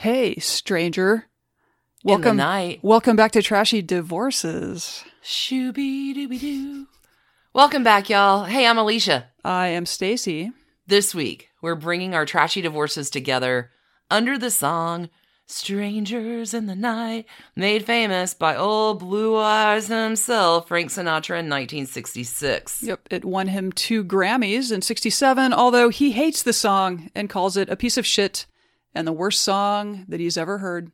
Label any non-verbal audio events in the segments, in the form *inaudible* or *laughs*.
Hey, stranger. Welcome, night. welcome back to Trashy Divorces. Shooby dooby doo. Welcome back, y'all. Hey, I'm Alicia. I am Stacie. This week, we're bringing our trashy divorces together under the song Strangers in the Night, made famous by old Blue Eyes himself, Frank Sinatra in 1966. Yep, it won him two Grammys in 67, although he hates the song and calls it a piece of shit and the worst song that he's ever heard.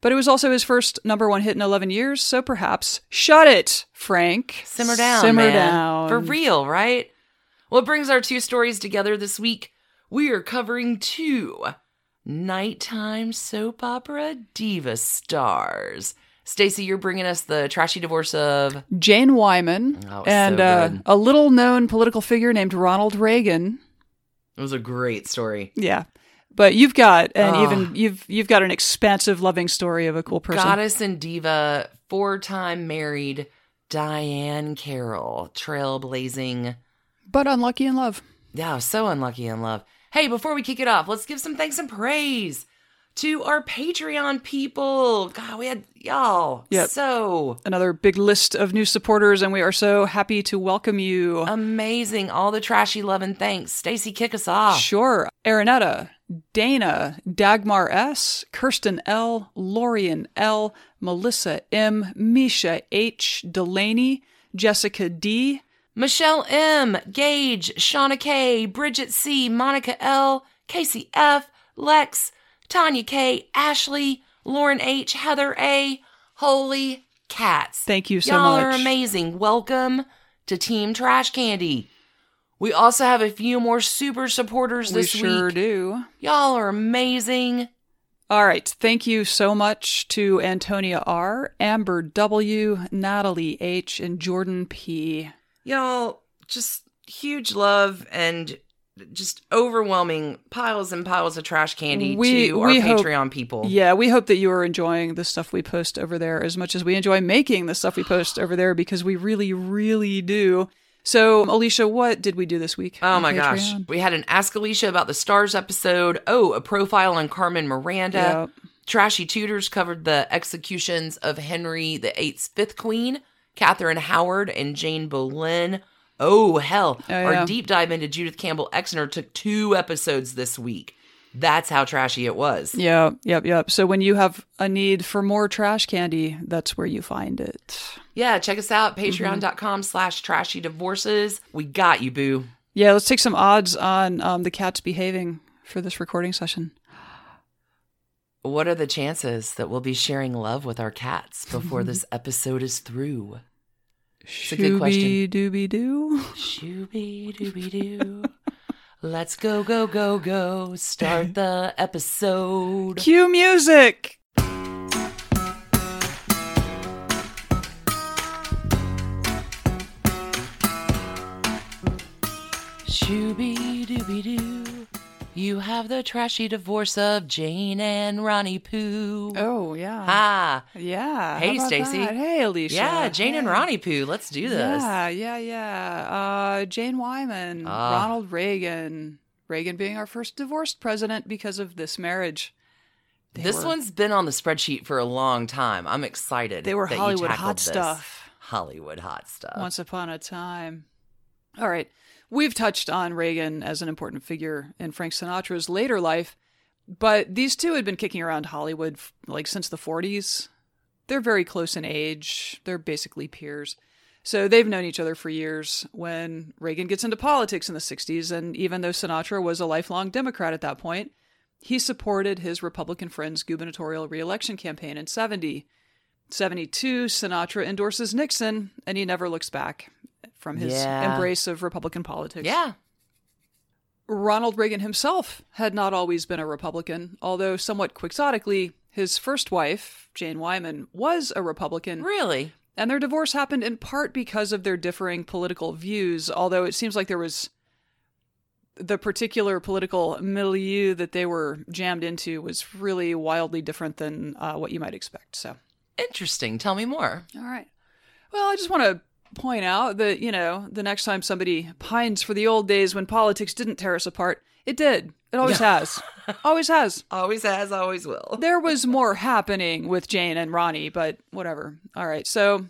But it was also his first number one hit in 11 years, so perhaps shut it, Frank. Simmer down, Simmer man. down. For real, right? What brings our two stories together this week? We are covering two nighttime soap opera diva stars. Stacie, you're bringing us the trashy divorce of Jane Wyman Oh, and so uh, a little known political figure named Ronald Reagan. It was a great story. Yeah. But you've got and Oh. even ah. you've you've got an expansive loving story of a cool person. Goddess and diva, four-time married Diahann Carroll, trailblazing. But unlucky in love. Yeah, so unlucky in love. Hey, before we kick it off, let's give some thanks and praise to our Patreon people. God, we had y'all. Yep. So Another big list of new supporters, and we are so happy to welcome you. amazing. All the trashy love and thanks. Stacie, kick us off. Sure. Aranetta, Dana, Dagmar S, Kirsten L, Lorian L, Melissa M, Misha H, Delaney, Jessica D, Michelle M, Gage, Shauna K, Bridget C, Monica L, Casey F, Lex, Tanya K, Ashley, Lauren H, Heather A. Holy cats. Thank you so much. Y'all are amazing. Welcome to Team Trash Candy. We also have a few more super supporters this week. we sure week. do. Y'all are amazing. All right. Thank you so much to Antonia R, Amber W, Natalie H, and Jordan P. Y'all, just huge love and just overwhelming piles and piles of trash candy We- to our we hope- Patreon people. Yeah, we hope that you are enjoying the stuff we post over there as much as we enjoy making the stuff we post over there because we really, really do. So, Alicia, what did we do this week? Oh my gosh. We had an Ask Alicia about the stars episode. Oh, a profile on Carmen Miranda. Yep. Trashy Tudors covered the executions of Henry VIII's fifth queen, Catherine Howard and Jane Boleyn. Oh, hell. Oh, yeah. Our deep dive into Judith Campbell Exner took two episodes this week. That's how trashy it was. Yeah, yep, yep. So when you have a need for more trash candy, that's where you find it. Yeah, check us out, Mm-hmm. patreon.com slash trashy divorces. We got you, boo. Yeah, let's take some odds on um, the cats behaving for this recording session. What are the chances that we'll be sharing love with our cats before this *laughs* episode is through? a good question. Shooby dooby doo. Shooby dooby doo. Let's go, go, go, go. Start the episode. Cue music. Shooby dooby doo. You have the trashy divorce of Jane and Ronnie Pooh. Oh yeah. Ah. Yeah. Hey, how about Stacie. that? Hey, Alicia. Yeah, Jane and Ronnie Pooh. Let's do this. Yeah, yeah, yeah. Uh, Jane Wyman, Ah. Ronald Reagan. Reagan being our first divorced president because of this marriage. They this were- one's been on the spreadsheet for a long time. I'm excited. They were that Hollywood hot this. stuff. Hollywood hot stuff. Once upon a time. All right. We've touched on Reagan as an important figure in Frank Sinatra's later life, but these two had been kicking around Hollywood like since the 40s. They're very close in age. They're basically peers. So they've known each other for years. When Reagan gets into politics in the 60s, and even though Sinatra was a lifelong Democrat at that point, he supported his Republican friend's gubernatorial reelection campaign in 70. 72, Sinatra endorses Nixon, and he never looks back from his Yeah. embrace of Republican politics. yeah. Ronald Reagan himself had not always been a Republican, although somewhat quixotically, his first wife, Jane Wyman, was a Republican. Really? And their divorce happened in part because of their differing political views, although it seems like there was the particular political milieu that they were jammed into was really wildly different than uh, what you might expect. So, Interesting. Tell me more. all right. Well, I just want to point out that, you know, the next time somebody pines for the old days when politics didn't tear us apart, It did. It always has. Always has. *laughs* Always has, always will. There was more happening with Jane and Ronnie, but whatever. All right. So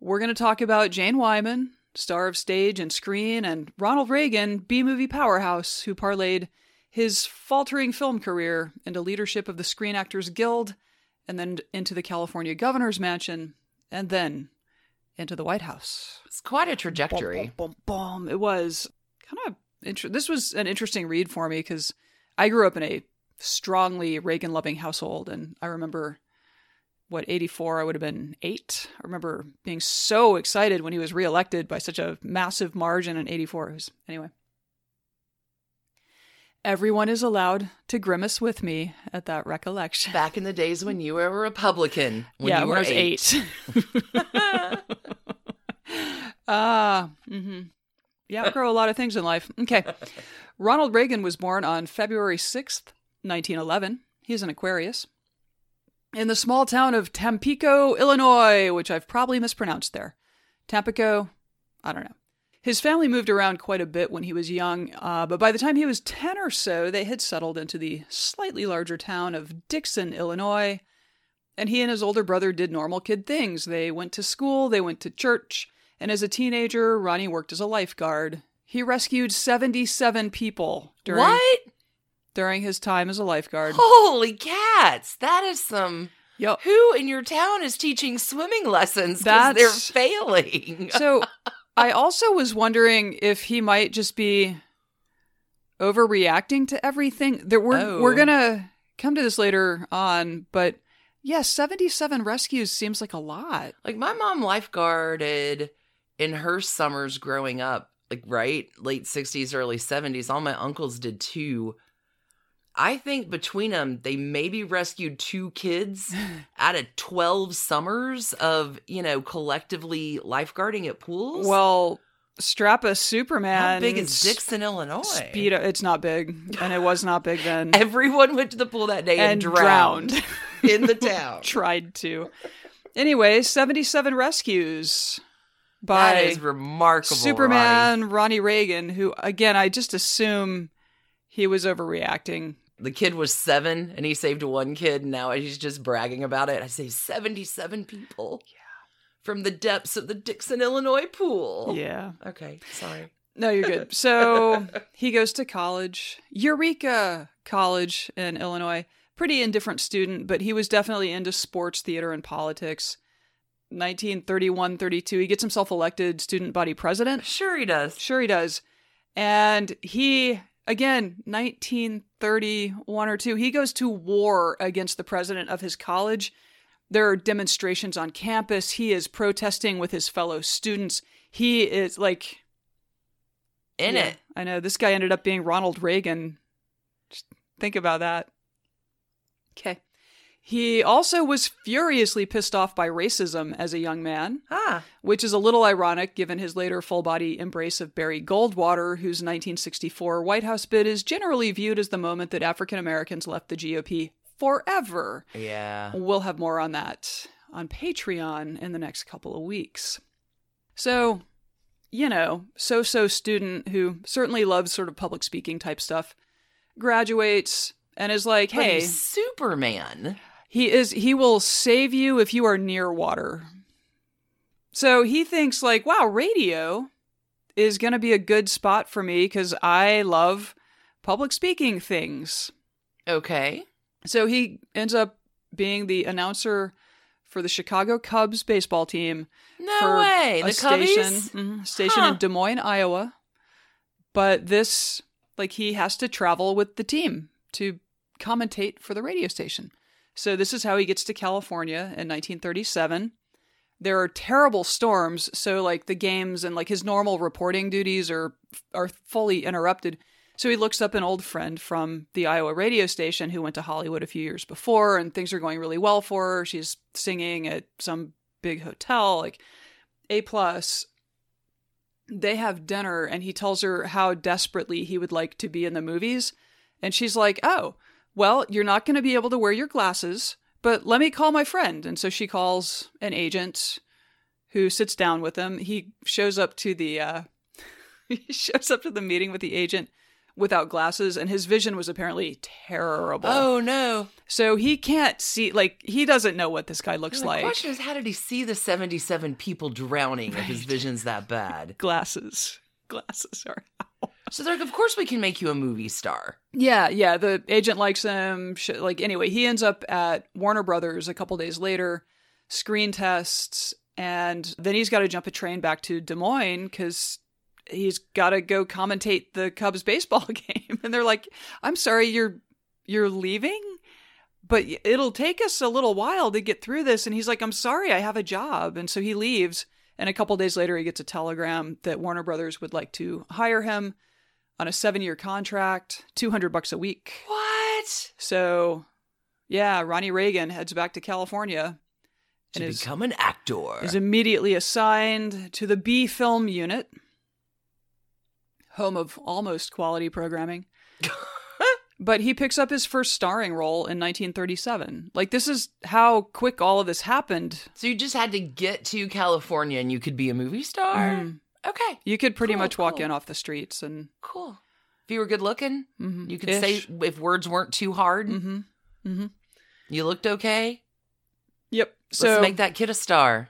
we're going to talk about Jane Wyman, star of stage and screen, and Ronald Reagan, B movie powerhouse, who parlayed his faltering film career into leadership of the Screen Actors Guild, and then into the California governor's mansion, and then into the White House. It's quite a trajectory. Boom, boom, boom, boom. It was kind of inter- this was an interesting read for me because I grew up in a strongly Reagan loving household, and I remember what 84 I would have been 8. I remember being so excited when he was reelected by such a massive margin in 84. Was, anyway. Everyone is allowed to grimace with me at that recollection. Back in the days when you were a Republican. When yeah, you were I eight. *laughs* Ah, mm-hmm. Yeah, outgrow a lot of things in life. Okay. Ronald Reagan was born on February 6th, 1911. He's an Aquarius. In the small town of Tampico, Illinois, which I've probably mispronounced there. Tampico, I don't know. His family moved around quite a bit when he was young, uh, but by the time he was 10 or so, they had settled into the slightly larger town of Dixon, Illinois. And he and his older brother did normal kid things. They went to school, they went to church, and as a teenager, Ronnie worked as a lifeguard. He rescued 77 people during, What? during his time as a lifeguard. Holy cats. That is some. Yup. Who in your town is teaching swimming lessons because they're That's- failing? So *laughs* I also was wondering if he might just be overreacting to everything. There we're Oh. we're gonna come to this later on, but yeah, 77 rescues seems like a lot. Like my mom lifeguarded in her summers growing up, like right late 60s, early 70s. All my uncles did too. I think between them, they maybe rescued two kids *laughs* out of 12 summers of, you know, collectively lifeguarding at pools. Well, strap a Superman. how big is Dixon, Illinois? Speed. It's not big, and it was not big then. *laughs* Everyone went to the pool that day and, And drowned, drowned. *laughs* in the town. Tried to. Anyway, 77 rescues by that is remarkable. Ronnie. Superman Ronnie Reagan, who again I just assume he was overreacting. The kid was seven and he saved one kid and now he's just bragging about it i saved 77 people yeah from the depths of the dixon illinois pool Yeah. okay sorry No, you're good. So *laughs* he goes to college, Eureka College in Illinois. Pretty indifferent student, but he was definitely into sports, theater, and politics. 1931 32, he gets himself elected student body president. sure he does Sure, he does. And he, again, 1931 or 2, he goes to war against the president of his college. There are demonstrations on campus. He is protesting with his fellow students. He is like. in Yeah, it I know. This guy ended up being Ronald Reagan. Just think about that. Okay. He also was furiously pissed off by racism as a young man ah which is a little ironic given his later full body embrace of Barry Goldwater, whose 1964 White House bid is generally viewed as the moment that African Americans left the GOP forever. yeah We'll have more on that on Patreon in the next couple of weeks. So, you know, so so student who certainly loves sort of public speaking type stuff graduates and is like, hey, superman he is he will save you if you are near water. So he thinks like, wow, radio is going to be a good spot for me cuz I love public speaking things. okay So he ends up being the announcer for the Chicago Cubs baseball team no for way the station, cubbies mhm, station Huh. in Des Moines, Iowa. But this, like, he has to travel with the team to commentate for the radio station. So this is how he gets to California in 1937. There are terrible storms, so like the games and like his normal reporting duties are are fully interrupted. So he looks up an old friend from the Iowa radio station who went to Hollywood a few years before, and things are going really well for her. She's singing at some big hotel, like A plus. They have dinner, and he tells her how desperately he would like to be in the movies, and she's like, "Oh, well, you're not going to be able to wear your glasses, but let me call my friend." And so she calls an agent who sits down with him. He shows up to the uh, *laughs* he shows up to the meeting with the agent without glasses, and his vision was apparently terrible. Oh no! So he can't see, like, he doesn't know what this guy looks The like. question is, how did he see the seventy-seven people drowning if his vision's that bad? Glasses. Glasses are. So they're like, of course we can make you a movie star. Yeah, yeah. The agent likes him. Like, anyway, he ends up at Warner Brothers a couple days later, screen tests, and then he's got to jump a train back to Des Moines because he's got to go commentate the Cubs baseball *laughs* game. And they're like, "I'm sorry, you're you're leaving." But it'll take us a little while to get through this. And he's like, I'm sorry, I have a job. And so he leaves. And a couple days later, he gets a telegram that Warner Brothers would like to hire him on a seven year contract, 200 bucks a week. What? So, yeah, Ronnie Reagan heads back to California To and is, become an actor. is immediately assigned to the B film unit, home of almost quality programming. *laughs* but he picks up his first starring role in 1937. Like, this is how quick all of this happened. so you just had to get to California and you could be a movie star? Mhm. Okay, You could pretty Cool, much walk cool. in off the streets and. cool. If you were good looking, mhm, you could ish. say if words weren't too hard. Mhm, mhm. You looked okay. Yep. Let's So make that kid a star.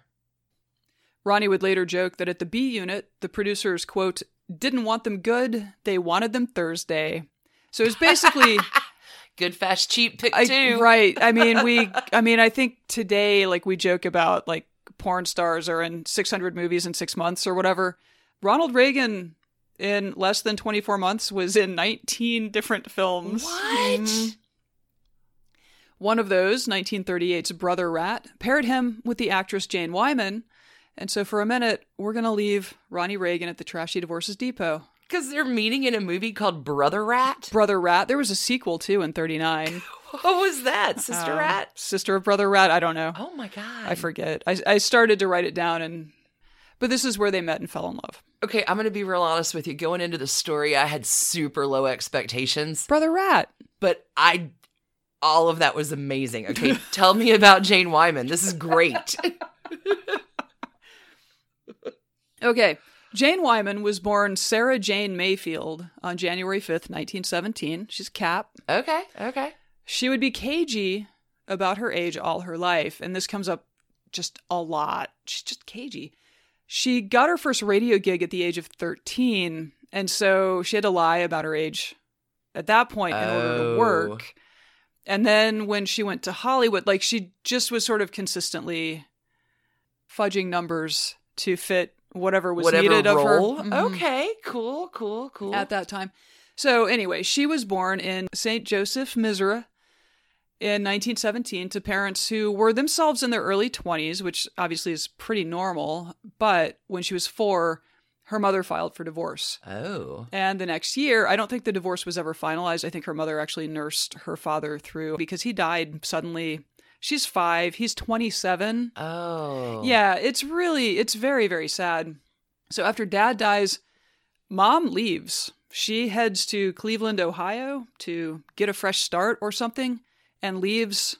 Ronnie would later joke that at the B unit, the producers, quote, didn't want them good, they wanted them Thursday. So it's basically *laughs* Good, fast, cheap pick I, two. right. I mean, we *laughs* I mean, I think today like we joke about like porn stars are in 600 movies in 6 months or whatever. Ronald Reagan in less than 24 months was in 19 different films. What? Mhm. One of those, 1938's Brother Rat, paired him with the actress Jane Wyman. And so for a minute, we're going to leave Ronnie Reagan at the Trashy Divorces Depot. Because they're meeting in a movie called Brother Rat. Brother Rat, there was a sequel too in 39. *laughs* What was that? Sister Um, Rat? Sister of Brother Rat, I don't know. Oh my god. I forget. I, I started to write it down and but this is where they met and fell in love. Okay, I'm gonna be real honest with you. Going into the story, I had super low expectations, Brother Rat. but I all of that was amazing. Okay, *laughs* tell me about Jane Wyman. This is great. *laughs* Okay. Jane Wyman was born Sarah Jane Mayfield on January 5th, 1917. She's Cap. okay, okay. She would be cagey about her age all her life, and this comes up just a lot. She's just cagey. She got her first radio gig at the age of 13, and so she had to lie about her age at that point in order Oh. to work. And then when she went to Hollywood, like she just was sort of consistently fudging numbers to fit whatever was Whatever needed of her. role. Mhm Okay, cool, cool, cool. at that time. So anyway, she was born in St. Joseph, Missouri in 1917 to parents who were themselves in their early 20s, which obviously is pretty normal, but when she was 4, her mother filed for divorce. oh. And the next year, I don't think the divorce was ever finalized. I think her mother actually nursed her father through because he died suddenly. She's 5, he's 27. Oh. Yeah, it's really, it's very, very sad. So after dad dies, mom leaves. She heads to Cleveland, Ohio to get a fresh start or something and leaves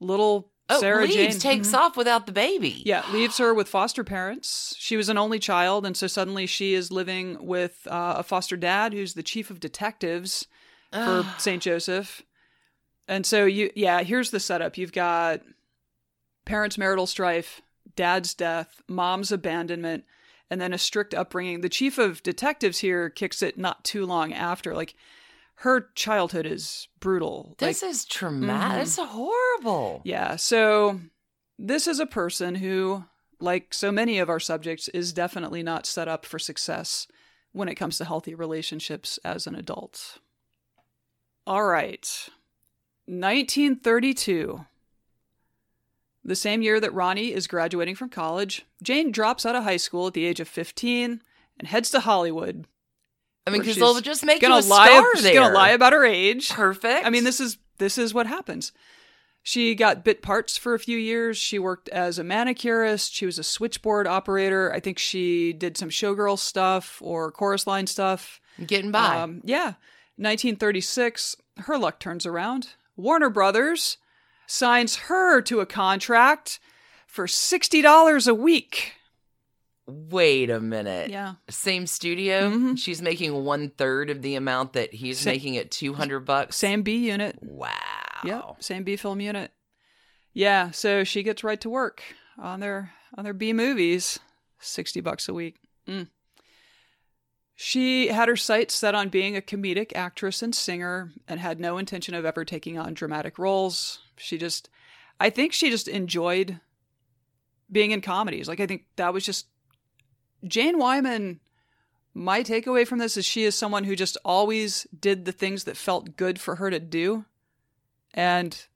little Oh, Sarah leaves, Jane. takes Mhm. off without the baby. Yeah, leaves her with foster parents. She was an only child, and so suddenly she is living with uh, a foster dad who's the chief of detectives for. St. Joseph. And so you yeah, here's the setup. You've got parents' marital strife, dad's death, mom's abandonment, and then a strict upbringing. The chief of detectives here kicks it not too long after. Like her childhood is brutal. This like, is traumatic. Mhm. This is horrible. yeah, so this is a person who, like so many of our subjects, is definitely not set up for success when it comes to healthy relationships as an adult. All right. 1932. The same year that Ronnie is graduating from college, Jane drops out of high school at the age of 15 and heads to Hollywood. I mean, because they'll just make Gonna a lie, star she's there. gonna lie about her age. Perfect. I mean, this is this is what happens. She got bit parts for a few years. She worked as a manicurist. She was a switchboard operator. I think she did some showgirl stuff or chorus line stuff. getting by. Um, yeah. 1936, her luck turns around. Warner Brothers signs her to a contract for $60 a week. Wait a minute. Yeah. Same studio. Mhm. She's making one third of the amount that he's Sa- making at two hundred bucks. Same B unit. Wow. Yep. Same B film unit. Yeah, so she gets right to work on their on their B movies. Sixty bucks a week. Mm. She had her sights set on being a comedic actress and singer and had no intention of ever taking on dramatic roles. She just I think she just enjoyed being in comedies. Like I think that was just Jane Wyman my takeaway from this is she is someone who just always did the things that felt good for her to do and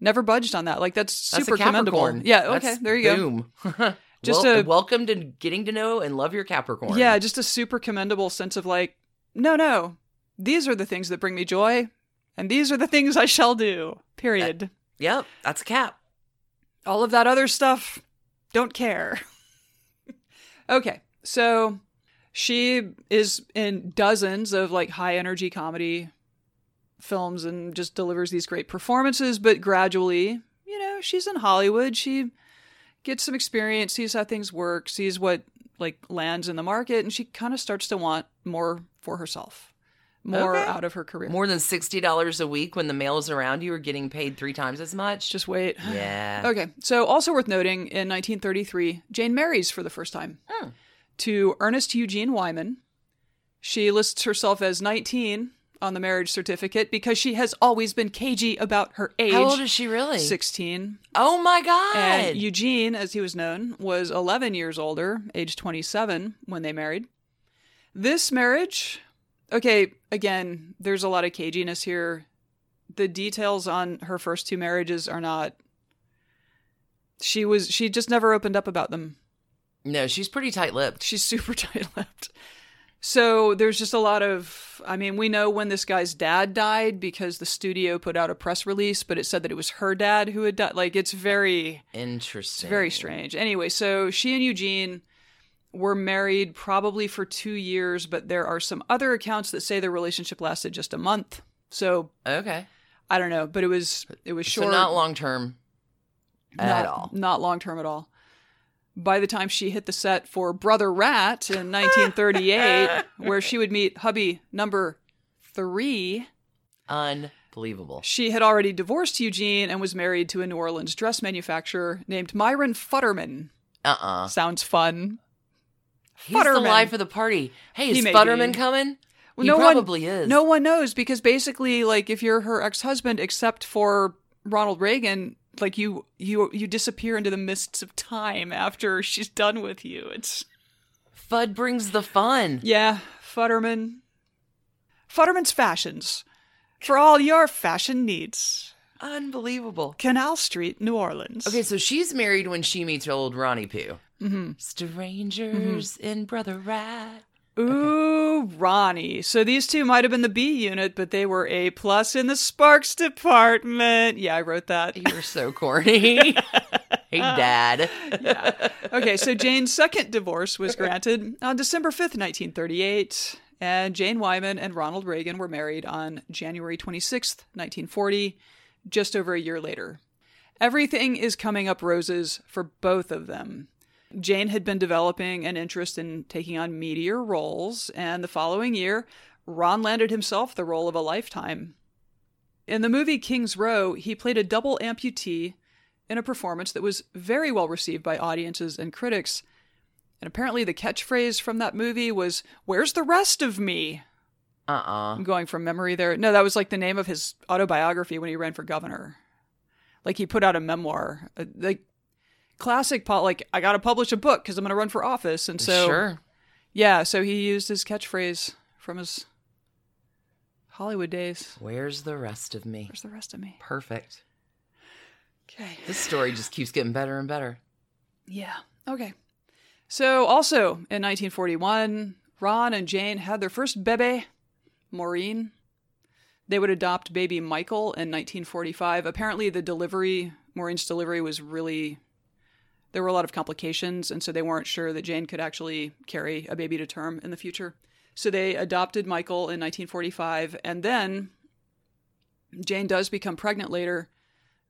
never budged on that. Like that's That's super a commendable. Yeah, okay, That's- there you go. *laughs* Just Wel- a- welcome to getting to know and love your Capricorn. Yeah, just a super commendable sense of like, no, no, these are the things that bring me joy, and these are the things I shall do. Period. Yep. That's a cap. All of that other stuff, don't care. *laughs* okay, so she is in dozens of like high energy comedy films and just delivers these great performances, but gradually, you know, she's in Hollywood. She gets some experience, sees how things work, sees what like lands in the market, and she kind of starts to want more for herself, more Okay. out of her career. More than sixty dollars a week when the mail is around you are getting paid three times as much. Just wait. *sighs* yeah. Okay, so also worth noting, in 1933, Jane marries for the first time Hmm. to Ernest Eugene Wyman. She lists herself as 19 on the marriage certificate because she has always been cagey about her age. How old is she really? 16. Oh my god. And Eugene, as he was known, was 11 years older, age 27, when they married. This marriage, okay, again, there's a lot of caginess here. The details on her first two marriages are not. She was, she just never opened up about them. no, she's pretty tight-lipped. She's super *laughs* tight lipped. So there's just a lot of. I mean, we know when this guy's dad died because the studio put out a press release, but it said that it was her dad who had died. Like, it's very. Interesting. It's very strange. Anyway, so she and Eugene were married probably for two years, but there are some other accounts that say their relationship lasted just a month. So Okay. I don't know, but it was it was short, So not long term at not- all. not long term at all. By the time she hit the set for Brother Rat in 1938, *laughs* where she would meet hubby number three, Unbelievable. she had already divorced Eugene and was married to a New Orleans dress manufacturer named Myron Futterman. Uh-uh. Sounds fun. He's the Futterman. life of the party. Hey, is may Futterman be. coming? Well, he no probably one, is. No one knows because basically, like, if you're her ex-husband, except for Ronald Reagan, like you, you, you disappear into the mists of time after she's done with you. It's Fudd brings the fun. yeah, Futterman. Futterman's fashions for all your fashion needs. Unbelievable. Canal Street, New Orleans. Okay, so she's married when she meets old Ronnie Pooh. Mm-hmm. Strangers in Brother Rat. Ooh, Ronnie. So these two might have been the B unit, but they were A plus in the Sparks department. Yeah, I wrote that. You're so corny. *laughs* hey, Dad. yeah. Okay, so Jane's second divorce was granted on December 5th, 1938, and Jane Wyman and Ronald Reagan were married on January 26th, 1940, just over a year later. Everything is coming up roses for both of them. Jane had been developing an interest in taking on meteor roles, and the following year, Ron landed himself the role of a lifetime. In the movie King's Row, he played a double amputee in a performance that was very well received by audiences and critics. And apparently, the catchphrase from that movie was, Where's the rest of me? Uh-uh. I'm going from memory there. No, that was like the name of his autobiography when he ran for governor. Like he put out a memoir. Uh, Like classic, po- like, I got to publish a book because I'm going to run for office. And so, sure. yeah, so he used his catchphrase from his Hollywood days. Where's the rest of me? Where's the rest of me? Perfect. Okay. This story just keeps getting better and better. Yeah. Okay. So, also in 1941, Ron and Jane had their first bebe, Maureen. They would adopt baby Michael in 1945. Apparently, the delivery, Maureen's delivery, was really. There were a lot of complications, and so they weren't sure that Jane could actually carry a baby to term in the future. So they adopted Michael in 1945, and then Jane does become pregnant later.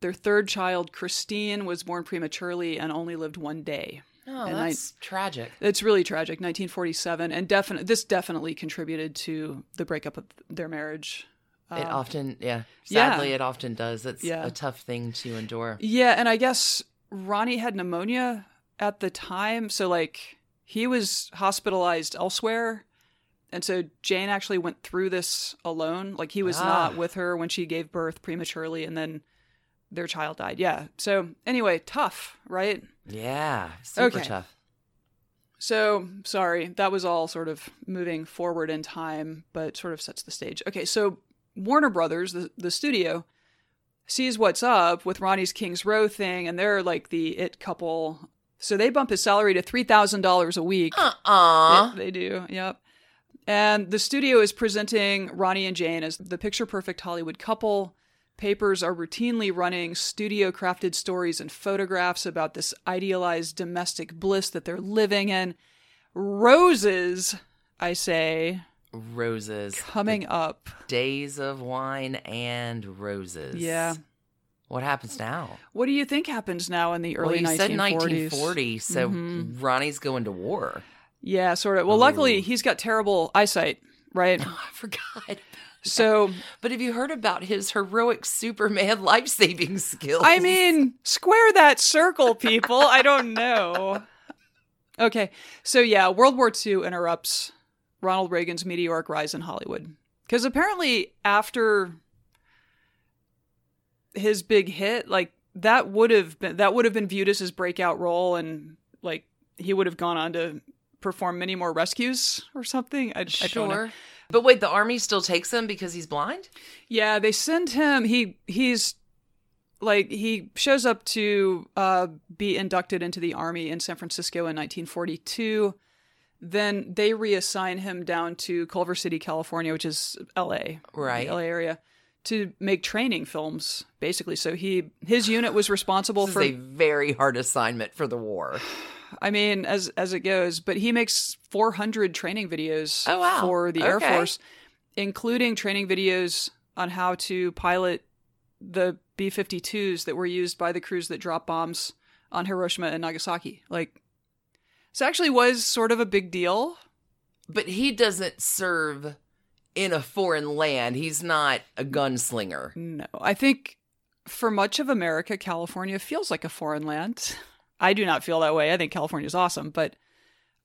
Their third child, Christine, was born prematurely and only lived one day. Oh, And I- that's tragic. It's really tragic. 1947, and definitely this definitely contributed to the breakup of their marriage. it Um, often, yeah. yeah. Sadly, it often does. It's Yeah. a tough thing to endure. Yeah, and I guess Ronnie had pneumonia at the time, so like he was hospitalized elsewhere. And so Jane actually went through this alone. Like he was Ah. not with her when she gave birth prematurely and then their child died. Yeah. So anyway, tough, right? Yeah, super Okay. tough. So, sorry, that was all sort of moving forward in time, but sort of sets the stage. Okay, so Warner Brothers, the, the studio, sees what's up with Ronnie's King's Row thing, and they're like the it couple. So they bump his salary to $3,000 a week. Uh-uh. They, they do, yep. And the studio is presenting Ronnie and Jane as the picture perfect Hollywood couple. Papers are routinely running studio crafted stories and photographs about this idealized domestic bliss that they're living in. Roses, I say, Roses. coming up. Days of wine and roses. Yeah. What happens now? What do you think happens now in the early well, you 1940s? said 1940, so Mhm. Ronnie's going to war. Yeah, sort of. Well, luckily, he's got terrible eyesight, right? Oh, *laughs* I forgot. So, *laughs* But have you heard about his heroic Superman life saving skills? I mean, square that circle, people. I don't know. *laughs* Okay, so yeah, World War II interrupts Ronald Reagan's meteoric rise in Hollywood. Because apparently, after his big hit, like that would have been that would have been viewed as his breakout role, and like he would have gone on to perform many more rescues or something. I, I don't know. sure. But wait, the army still takes him because he's blind? Yeah, they send him. He he's like he shows up to uh, be inducted into the army in San Francisco in 1942. Then they reassign him down to Culver City, California, which is L.A. Right. LA area, to make training films. Basically, so he his unit was responsible for. a very hard assignment for the war. I mean, as as it goes, but he makes 400 training videos Oh, wow. for the Air Force, including training videos on how to pilot the B-52s that were used by the crews that dropped bombs on Hiroshima and Nagasaki. Like, this actually was sort of a big deal. But he doesn't serve in a foreign land. He's not a gunslinger. No, I think for much of America, California feels like a foreign land. I do not feel that way. I think California is awesome, but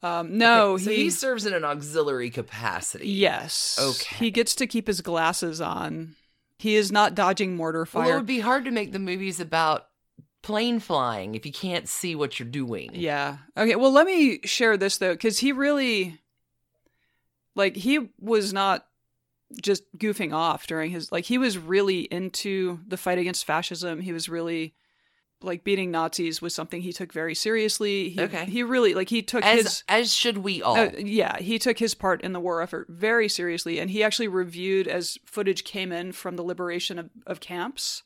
um, no, Okay, so he, serves in an auxiliary capacity. Yes. Okay. He gets to keep his glasses on. He is not dodging mortar fire. Well, it would be hard to make the movies about plane flying if you can't see what you're doing. yeah. Okay. Well, let me share this though, because he really, like, he was not just goofing off during his, like, he was really into the fight against fascism. He was really, like, beating Nazis was something he took very seriously. He, Okay. He really, like, he took As his. as should we all. Uh, yeah, he took his part in the war effort very seriously, and he actually reviewed as footage came in from the liberation of, of camps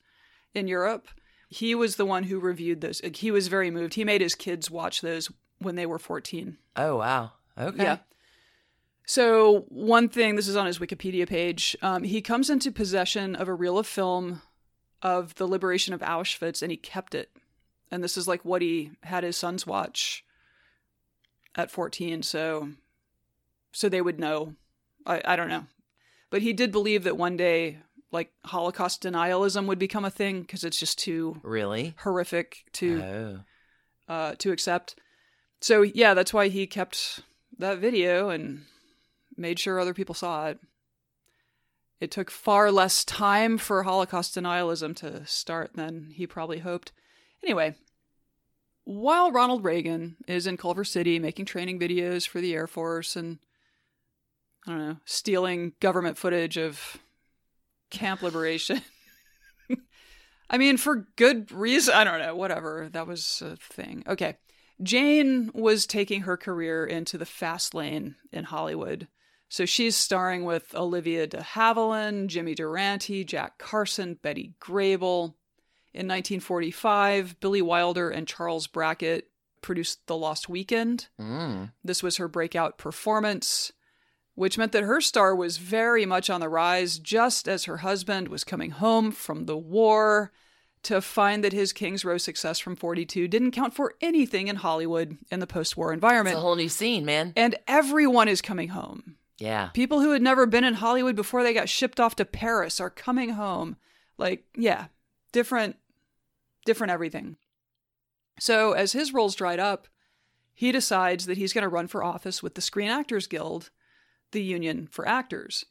in Europe. He was the one who reviewed those. Like, He was very moved. He made his kids watch those when they were 14. oh wow. Okay. Yeah. So, one thing, this is on his Wikipedia page, um, he comes into possession of a reel of film of the liberation of Auschwitz and he kept it. And this is like what he had his sons watch at 14. So, so they would know. I, I don't know. But he did believe that one day, like Holocaust denialism would become a thing because it's just too Really? horrific to Oh. uh, to accept. So yeah, that's why he kept that video and made sure other people saw it. It took far less time for Holocaust denialism to start than he probably hoped. Anyway, while Ronald Reagan is in Culver City making training videos for the Air Force and I don't know, stealing government footage of Camp Liberation. *laughs* I mean, for good reason. I don't know, whatever. That was a thing. Okay. Jane was taking her career into the fast lane in Hollywood. So she's starring with Olivia de Havilland, Jimmy Durante, Jack Carson, Betty Grable. In 1945, Billy Wilder and Charles Brackett produced The Lost Weekend. Mm. This was her breakout performance, which meant that her star was very much on the rise just as her husband was coming home from the war to find that his King's Row success from 42 didn't count for anything in Hollywood in the post war It's environment. a whole new scene, man. and everyone is coming home. Yeah. People who had never been in Hollywood before they got shipped off to Paris are coming home. Like, yeah, different, different everything. So, as his roles dried up, he decides that he's going to run for office with the Screen Actors Guild, the union for actors.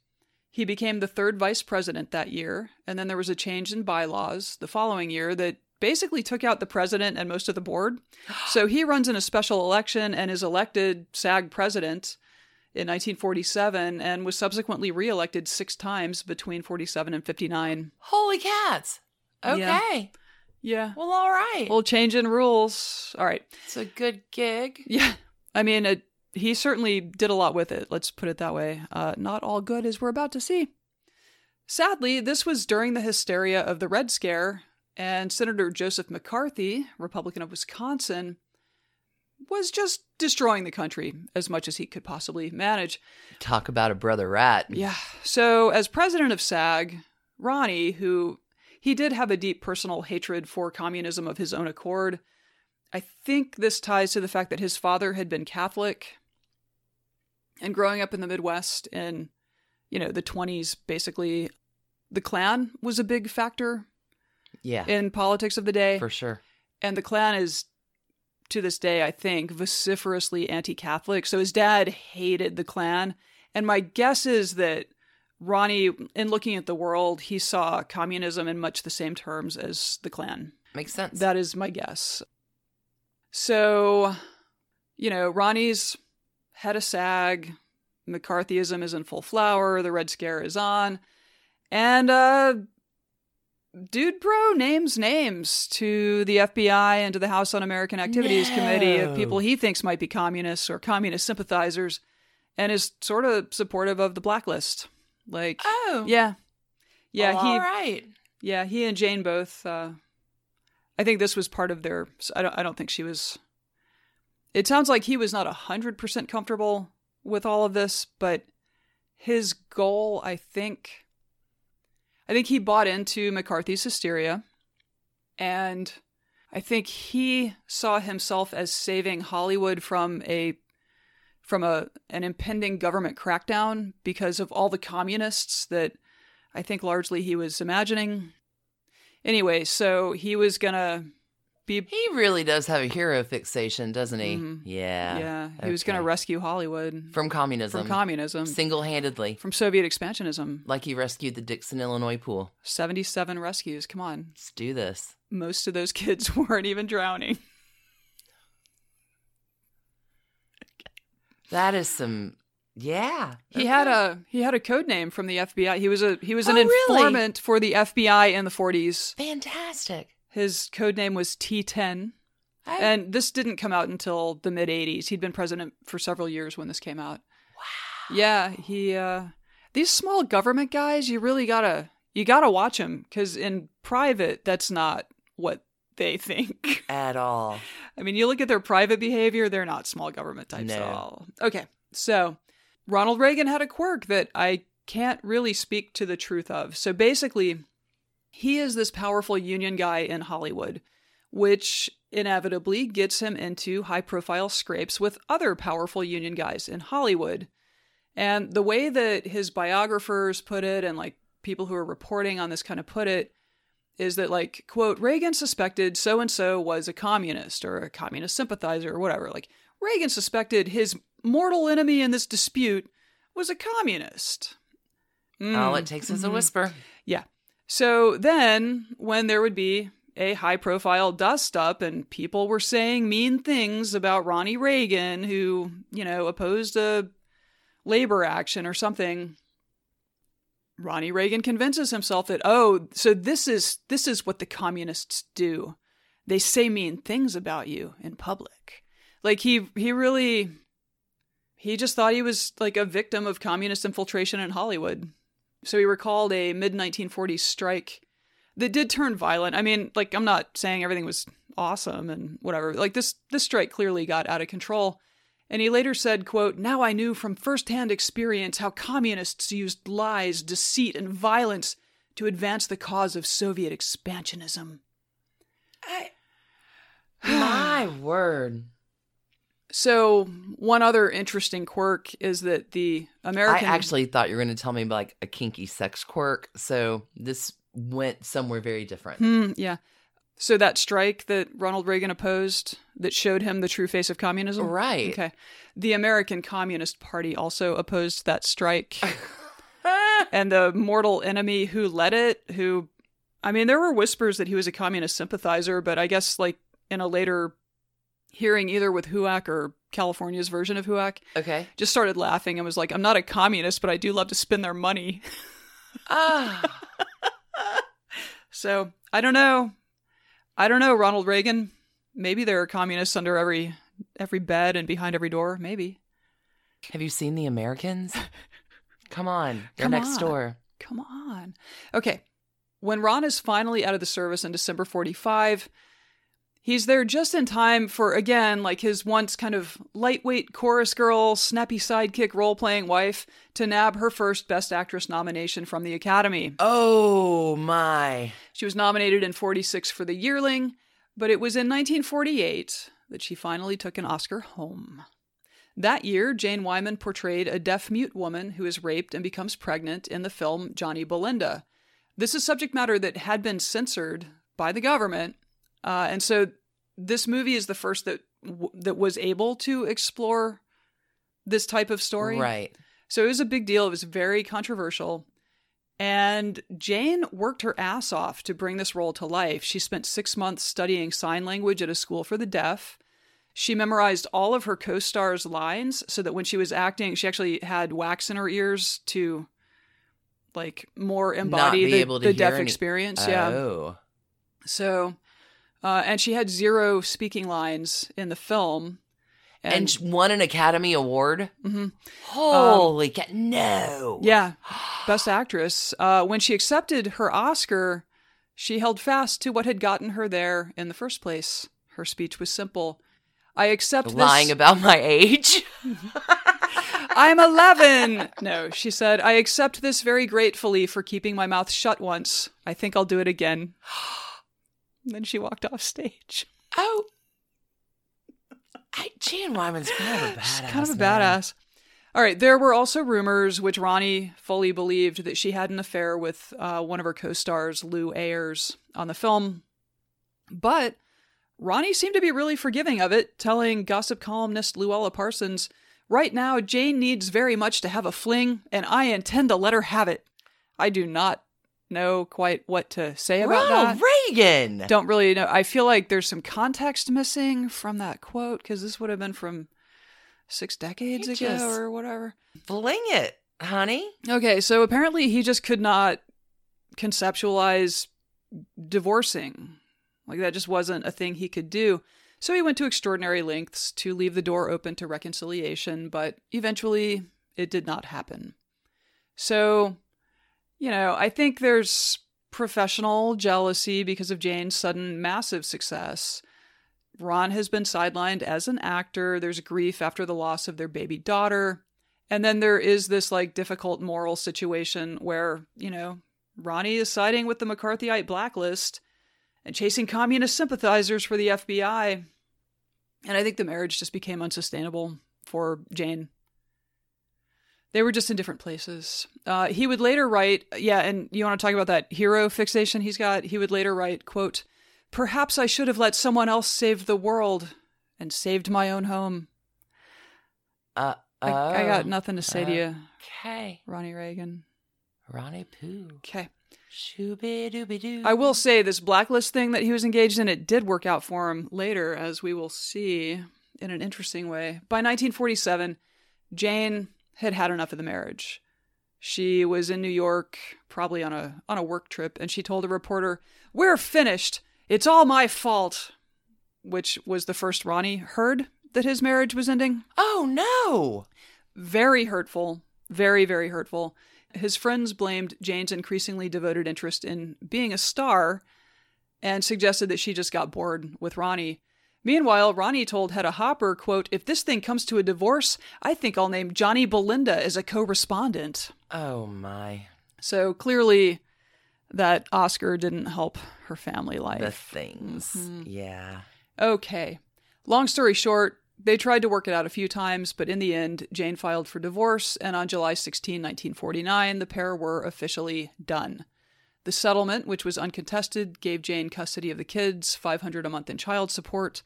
He became the third vice president that year, and then there was a change in bylaws the following year that basically took out the president and most of the board. *gasps* So he runs in a special election and is elected SAG president in 1947 and was subsequently reelected six times between 47 and 59. Holy cats. Okay. Yeah. Yeah. Well, all right. Little change in rules. All right. it's a good gig. Yeah. I mean, it, he certainly did a lot with it. Let's put it that way. Uh, not all good, as we're about to see. Sadly, this was during the hysteria of the Red Scare, and Senator Joseph McCarthy, Republican of Wisconsin, was just destroying the country as much as he could possibly manage. Talk about a brother rat. Yeah. So, as president of SAG, Ronnie, who he did have a deep personal hatred for communism of his own accord, I think this ties to the fact that his father had been Catholic and growing up in the Midwest in, you know, the 20s, basically, the Klan was a big factor Yeah. in politics of the day. for sure. And the Klan is, to this day, I think, vociferously anti Catholic. So his dad hated the Klan. And my guess is that Ronnie, in looking at the world, he saw communism in much the same terms as the Klan. Makes sense. That is my guess. So, you know, Ronnie's head of SAG, McCarthyism is in full flower, the Red Scare is on, and uh Dude Bro names names to the FBI and to the House Un-American Activities Committee of people he thinks might be communists or communist sympathizers and is sort of supportive of the blacklist. Like oh. yeah. Yeah, Well, he all right. yeah, he and Jane both. Uh, I think this was part of their. I don't. I don't think she was. It sounds like he was not hundred percent comfortable with all of this, but his goal, I think, I think he bought into McCarthy's hysteria, and I think he saw himself as saving Hollywood from a from a an impending government crackdown because of all the communists that I think largely he was imagining. Anyway, so he was gonna be He really does have a hero fixation, doesn't he? Mhm. Yeah. yeah, he was gonna rescue Hollywood from communism. from communism, Single handedly. from Soviet expansionism. Like he rescued the Dixon, Illinois pool. 77 rescues. Come on. Let's do this. Most of those *laughs* kids weren't even drowning. That is some yeah. He had a he had a code name from the FBI. He was a he was an Oh, really? informant for the FBI in the 40s. fantastic. His code name was T10. I- And this didn't come out until the mid 80s. He'd been president for several years when this came out. wow. Yeah, he uh these small government guys, you really got to you got to watch them cuz in private that's not what they *laughs* think. At all. I mean, you look at their private behavior, they're not small government types at all. Okay. So, Ronald Reagan had a quirk that I can't really speak to the truth of. So basically, he is this powerful union guy in Hollywood, which inevitably gets him into high profile scrapes with other powerful union guys in Hollywood. And the way that his biographers put it, and like people who are reporting on this kind of put it, is that like quote Reagan suspected so and so was a communist or a communist sympathizer or whatever. Like Reagan suspected his mortal enemy in this dispute was a communist. Mm. All it takes is a Mhm. whisper. Yeah. So then, when there would be a high profile dust up and people were saying mean things about Ronnie Reagan, who, you know, opposed a labor action or something, Ronnie Reagan convinces himself that, oh, so this is this is what the communists do. They say mean things about you in public. Like he he really he just thought he was like a victim of communist infiltration in Hollywood. So he recalled a mid 1940s strike that did turn violent. I mean, like I'm not saying everything was awesome and whatever. Like this this strike clearly got out of control. And he later said, quote, "Now I knew from firsthand experience how communists used lies, deceit, and violence to advance the cause of Soviet expansionism." I *sighs* My word. So, one other interesting quirk is that the American. I actually thought you were going to tell me about like a kinky sex quirk. So this went somewhere very different. Hmm, yeah. So, that strike that Ronald Reagan opposed that showed him the true face of communism? Right. Okay. The American Communist Party also opposed that strike. *laughs* and the mortal enemy who led it, who, I mean, there were whispers that he was a communist sympathizer, but I guess, like, in a later hearing, either with HUAC or California's version of HUAC, okay. just started laughing and was like, I'm not a communist, but I do love to spend their money. Ah. *laughs* So, I don't know. I don't know, Ronald Reagan. Maybe there are communists under every every bed and behind every door. Maybe. Have you seen The Americans? *laughs* Come on. They're Come next on. door. Come on. Okay. When Ron is finally out of the service in December 45, he's there just in time for, again, like his once kind of lightweight chorus girl, snappy sidekick role playing wife to nab her first Best Actress nomination from the Academy. Oh my. She was nominated in 46 for The Yearling, but it was in 1948 that she finally took an Oscar home. That year, Jane Wyman portrayed a deaf mute woman who is raped and becomes pregnant in the film Johnny Belinda. This is subject matter that had been censored by the government, uh, and so this movie is the first that w- that was able to explore this type of story. Right. So it was a big deal. It was very controversial. And Jane worked her ass off to bring this role to life. She spent six months studying sign language at a school for the deaf. She memorized all of her co stars' lines so that when she was acting, she actually had wax in her ears to like more embody the, the deaf any- experience. Yeah. Oh. So, uh, and she had zero speaking lines in the film. And, sh- won an Academy Award? Mhm. Holy cat. No. Yeah, Best Actress. Uh, when she accepted her Oscar, she held fast to what had gotten her there in the first place. Her speech was simple. I accept Lying this. about my age? *laughs* I'm 11. No, she said, I accept this very gratefully for keeping my mouth shut once. I think I'll do it again. *gasps* *sighs* *gasps* *sighs* then she walked off stage. Oh. I, Jane Wyman's kind of a badass. *sighs* She's kind of a man. badass. All right, there were also rumors, which Ronnie fully believed, that she had an affair with uh, one of her co stars, Lew Ayres, on the film. But Ronnie seemed to be really forgiving of it, telling gossip columnist Louella Parsons, Right now, Jane needs very much to have a fling, and I intend to let her have it. I do not know quite what to say about Ronald that. Reagan. Don't really know. I feel like there's some context missing from that quote because this would have been from six decades He ago or whatever. Fling it, honey. Okay, so apparently he just could not conceptualize divorcing. Like that just wasn't a thing he could do. So he went to extraordinary lengths to leave the door open to reconciliation, but eventually it did not happen. So, you know, I think there's professional jealousy because of Jane's sudden massive success. Ron has been sidelined as an actor. There's grief after the loss of their baby daughter. And then there is this like difficult moral situation where, you know, Ronnie is siding with the McCarthyite blacklist and chasing communist sympathizers for the FBI. And I think the marriage just became unsustainable for Jane. They were just in different places. Uh, he would later write, yeah, and you want to talk about that hero fixation he's got? He would later write, quote, Perhaps I should have let someone else save the world and saved my own home. Uh, I, I got oh, nothing to say to uh, you, Okay. Ronnie Reagan. Ronnie Pooh. Okay. Shooby dooby doo. I will say this blacklist thing that he was engaged in, it did work out for him later, as we will see in an interesting way. By 1947, Jane had had enough of the marriage. She was in New York, probably on a on a work trip, and she told a reporter, "We're finished. It's all my fault." Which was the first Ronnie heard that his marriage was ending. Oh no. Very hurtful, very very hurtful. His friends blamed Jane's increasingly devoted interest in being a star and suggested that she just got bored with Ronnie. Meanwhile, Ronnie told Hedda Hopper, quote, If this thing comes to a divorce, I think I'll name Johnny Belinda as a co-respondent. Oh my. So clearly that Oscar didn't help her family life. The things. Mm-hmm. Yeah. Okay. Long story short, they tried to work it out a few times, but in the end, Jane filed for divorce, and on July 16, 1949, the pair were officially done. The settlement, which was uncontested, gave Jane custody of the kids, 500 a month in child support,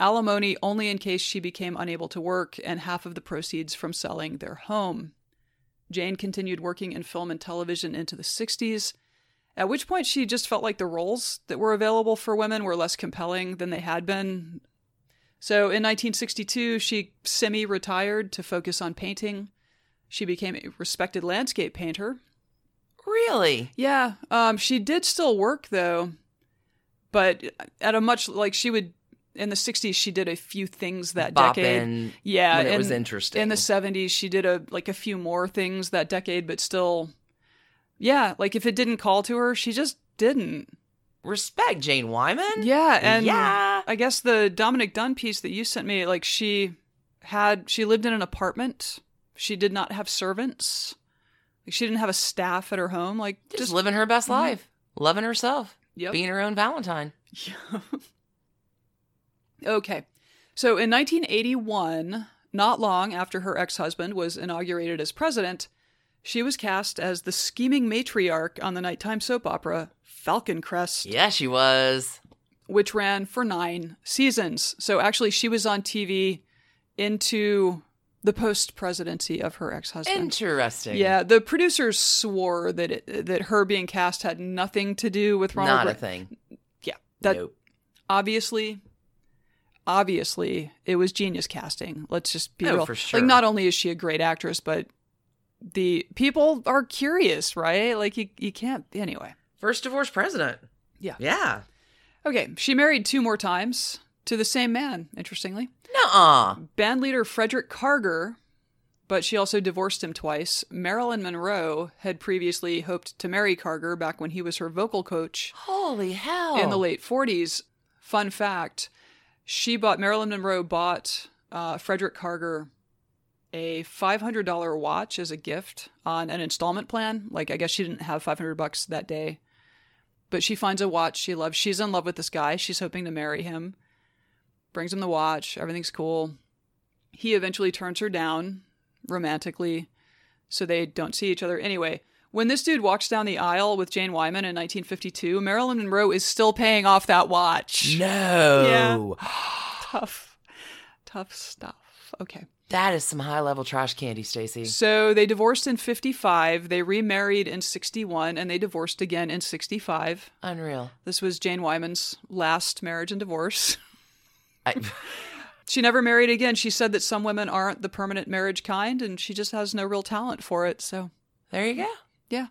alimony only in case she became unable to work, and half of the proceeds from selling their home. Jane continued working in film and television into the 60s, at which point she just felt like the roles that were available for women were less compelling than they had been. So in 1962, she semi retired to focus on painting. She became a respected landscape painter. Really? Yeah, um, she did still work though, but at a much like she would in the 60s she did a few things that decade Bopping yeah it in- was interesting. in the 70s she did a like a few more things that decade but still yeah like if it didn't call to her she just didn't Respect, Jane Wyman. yeah and yeah. i guess the dominick dunne piece that you sent me like she had she lived in an apartment she did not have servants she didn't have a staff at her home like Just, just living her best mm-hmm. life, loving herself, Yep. being her own Valentine. *laughs* Okay. So in 1981, not long after her ex husband was inaugurated as president, she was cast as the scheming matriarch on the nighttime soap opera Falcon Crest, Yeah, she was. which ran for nine seasons. So actually, she was on TV into the post presidency of her ex husband. Interesting. Yeah, the producers swore that it, that her being cast had nothing to do with Ronald. Not a thing. Yeah, that nope. obviously obviously it was genius casting let's just be Oh, real for sure. like not only is she a great actress but the people are curious right like you, you can't anyway First divorced president. Yeah. Yeah. okay she married two more times to the same man interestingly Nuh-uh. bandleader frederick karger but she also divorced him twice marilyn monroe had previously hoped to marry karger back when he was her vocal coach Holy hell. in the late 40s. Fun fact she bought, Marilyn Monroe bought uh, Frederick Karger a $500 watch as a gift on an installment plan. Like, I guess she didn't have 500 bucks that day. But she finds a watch she loves. She's in love with this guy. She's hoping to marry him. Brings him the watch. Everything's cool. He eventually turns her down romantically, so they don't see each other. Anyway, when this dude walks down the aisle with Jane Wyman in 1952, Marilyn Monroe is still paying off that watch. No. Yeah. *sighs* Tough, tough stuff. Okay. That is some high level trash candy, Stacie. So they divorced in 55, they remarried in 61, and they divorced again in 65. Unreal. This was Jane Wyman's last marriage and divorce. *laughs* I, *laughs* She never married again. She said that some women aren't the permanent marriage kind, and she just has no real talent for it. So, there you go. yeah,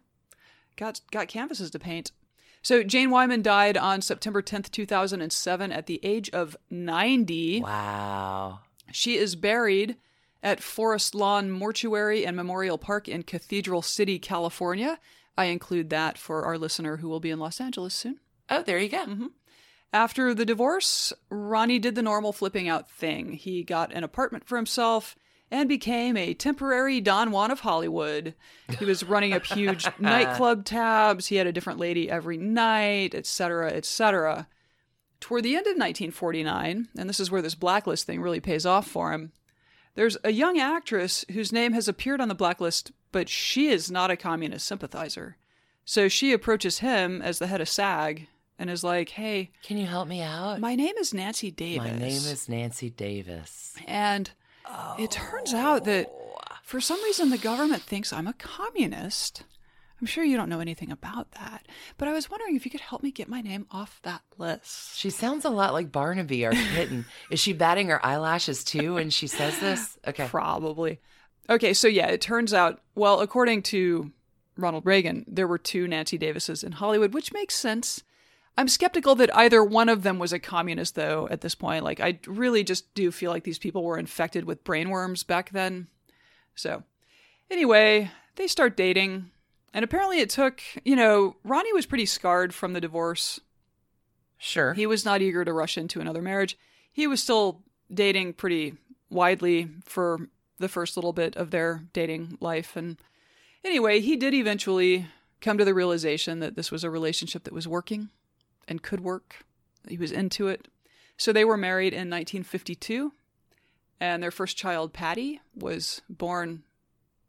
got got canvases to paint. So Jane Wyman died on September 10th, 2007, at the age of 90. Wow. She is buried at Forest Lawn Mortuary and Memorial Park in Cathedral City, California. I include that for our listener who will be in Los Angeles soon. Oh, there you go. Mm-hmm. After the divorce, Ronnie did the normal flipping out thing. He got an apartment for himself and became a temporary Don Juan of Hollywood. He was running up huge *laughs* nightclub tabs. He had a different lady every night, etc., etc. Toward the end of 1949, and this is where this blacklist thing really pays off for him, there's a young actress whose name has appeared on the blacklist, but she is not a communist sympathizer. So she approaches him as the head of SAG and is like, hey, Can you help me out? my name is Nancy Davis. My name is Nancy Davis. And it turns out that for some reason the government thinks I'm a communist. I'm sure you don't know anything about that, but I was wondering if you could help me get my name off that list. She sounds a lot like Barnaby, our *laughs* kitten. is she batting her eyelashes too when she says this? Okay. Probably. Okay, so yeah, it turns out, well, according to Ronald Reagan, there were two Nancy Davises in Hollywood, which makes sense. I'm skeptical that either one of them was a communist, though, at this point. Like, I really just do feel like these people were infected with brainworms back then. So, anyway, they start dating. And apparently, it took, you know, Ronnie was pretty scarred from the divorce. Sure. He was not eager to rush into another marriage. He was still dating pretty widely for the first little bit of their dating life. And anyway, he did eventually come to the realization that this was a relationship that was working and could work. He was into it. So they were married in 1952, and their first child, Patty, was born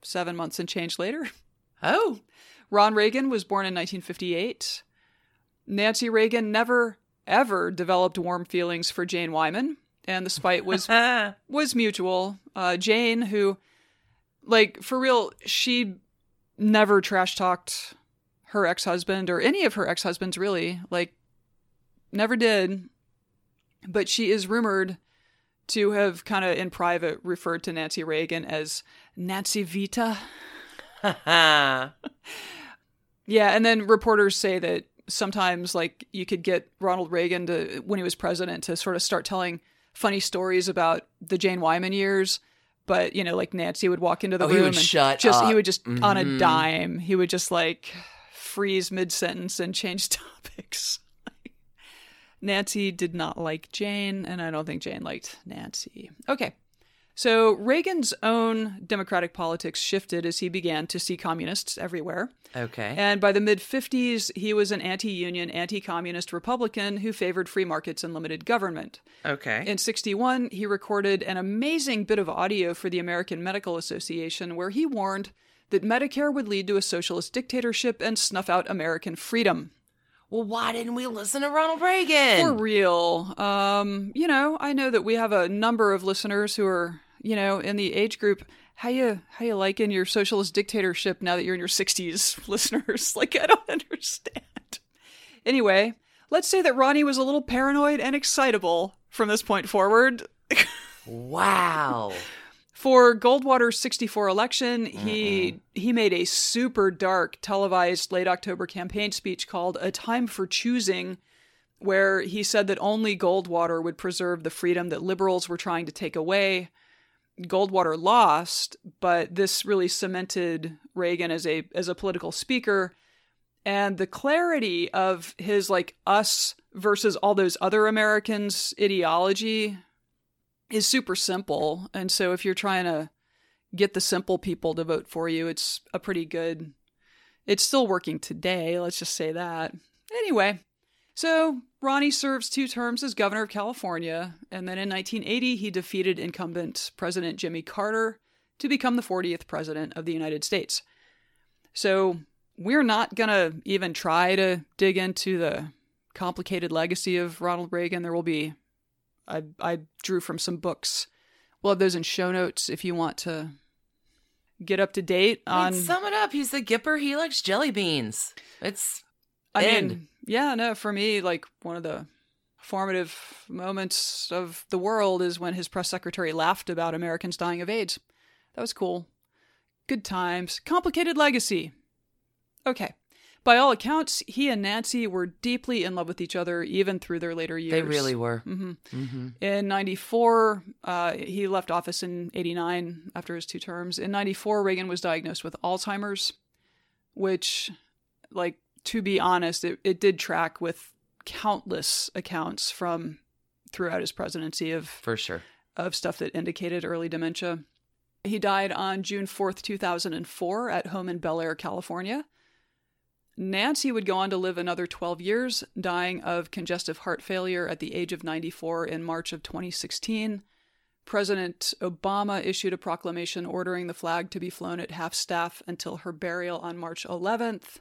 seven months and change later. *laughs* Oh, Ron Reagan was born in 1958. Nancy Reagan never, ever developed warm feelings for Jane Wyman, and the spite was *laughs* was mutual. Uh, Jane, who, like, for real, she never trash talked her ex husband or any of her ex husbands, really. Like, never did. But she is rumored to have kind of in private referred to Nancy Reagan as Nancy Vita. *laughs* Yeah, and then reporters say that sometimes like you could get Ronald Reagan to when he was president to sort of start telling funny stories about the Jane Wyman years, but you know, like Nancy would walk into the Oh, room and shut just he would just on a dime, he would just like freeze mid sentence and change *laughs* topics. Nancy did not like Jane, and I don't think Jane liked Nancy. Okay. So Reagan's own democratic politics shifted as he began to see communists everywhere. okay. And by the mid 50s, he was an anti union, anti communist Republican who favored free markets and limited government. okay. In 61, he recorded an amazing bit of audio for the American Medical Association where he warned that Medicare would lead to a socialist dictatorship and snuff out American freedom. Well, why didn't we listen to Ronald Reagan? For real. Um, you know, I know that we have a number of listeners who are, you know, in the age group. How you how you liking your socialist dictatorship now that you're in your 60s, *laughs* listeners? *laughs* Like I don't understand. Anyway, let's say that Ronnie was a little paranoid and excitable from this point forward. *laughs* wow. For Goldwater's 64 election, he he made a super dark televised late October campaign speech called A Time for Choosing where he said that only Goldwater would preserve the freedom that liberals were trying to take away. Goldwater lost, but this really cemented Reagan as a as a political speaker and the clarity of his like us versus all those other Americans ideology is super simple. And so if you're trying to get the simple people to vote for you, it's a pretty good it's still working today, let's just say that. Anyway, so Ronnie serves two terms as governor of California, and then in 1980 he defeated incumbent President Jimmy Carter to become the 40th president of the United States. So we're not going to even try to dig into the complicated legacy of Ronald Reagan. There will be I I drew from some books. We'll have those in show notes if you want to get up to date I on mean, sum it up. He's the Gipper. He likes jelly beans. It's I mean, yeah, no, for me, like one of the formative moments of the world is when his press secretary laughed about Americans dying of AIDS. That was cool. Good times. Complicated legacy. Okay. By all accounts, he and Nancy were deeply in love with each other even through their later years. they really were. hmm Mm-hmm. In 94, uh, he left office in 89 after his two terms. In 94, Reagan was diagnosed with Alzheimer's, which, like, to be honest, it, it did track with countless accounts from throughout his presidency of, For sure. of stuff that indicated early dementia. He died on June 4th, 2004, at home in Bel Air, California. Nancy would go on to live another 12 years, dying of congestive heart failure at the age of 94 in March of 2016. President Obama issued a proclamation ordering the flag to be flown at half staff until her burial on March 11th.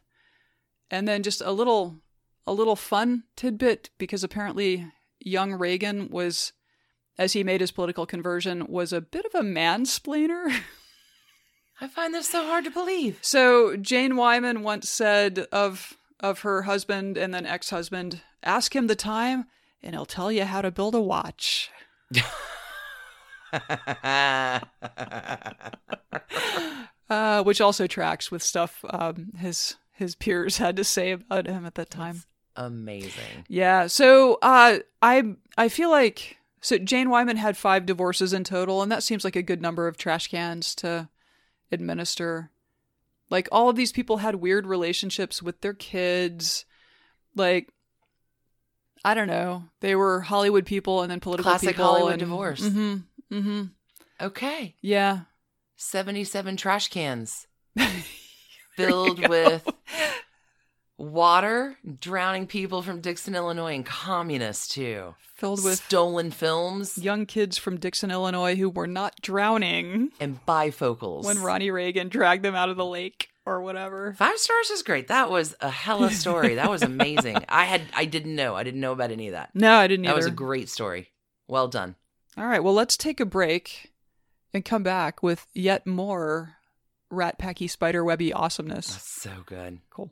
And then just a little a little fun tidbit because apparently young Reagan was as he made his political conversion was a bit of a mansplainer. *laughs* I find this so hard to believe. So Jane Wyman once said of of her husband and then ex-husband, ask him the time and he'll tell you how to build a watch. *laughs* Uh, which also tracks with stuff um, his his peers had to say about him at that time. Amazing. Yeah. So uh, I I feel like so Jane Wyman had five divorces in total, and that seems like a good number of trash cans to administer. Like all of these people had weird relationships with their kids. Like I don't know, they were Hollywood people and then political Classic people. Hollywood and, divorce. Mm-hmm. Mm-hmm. Okay. Yeah. 77 trash cans *laughs* filled with Water, drowning people from Dixon, Illinois, and communists too. Filled with stolen films young kids from Dixon, Illinois who were not drowning and bifocals. when Ronnie Reagan dragged them out of the lake or whatever. Five stars is great. That was a hella story. That was amazing. *laughs* I had I didn't know. I didn't know about any of that. No, I didn't either. That either. was a great story. Well done. All right, well, let's take a break and come back with yet more Rat Packy Spider Webby awesomeness. That's so good. Cool.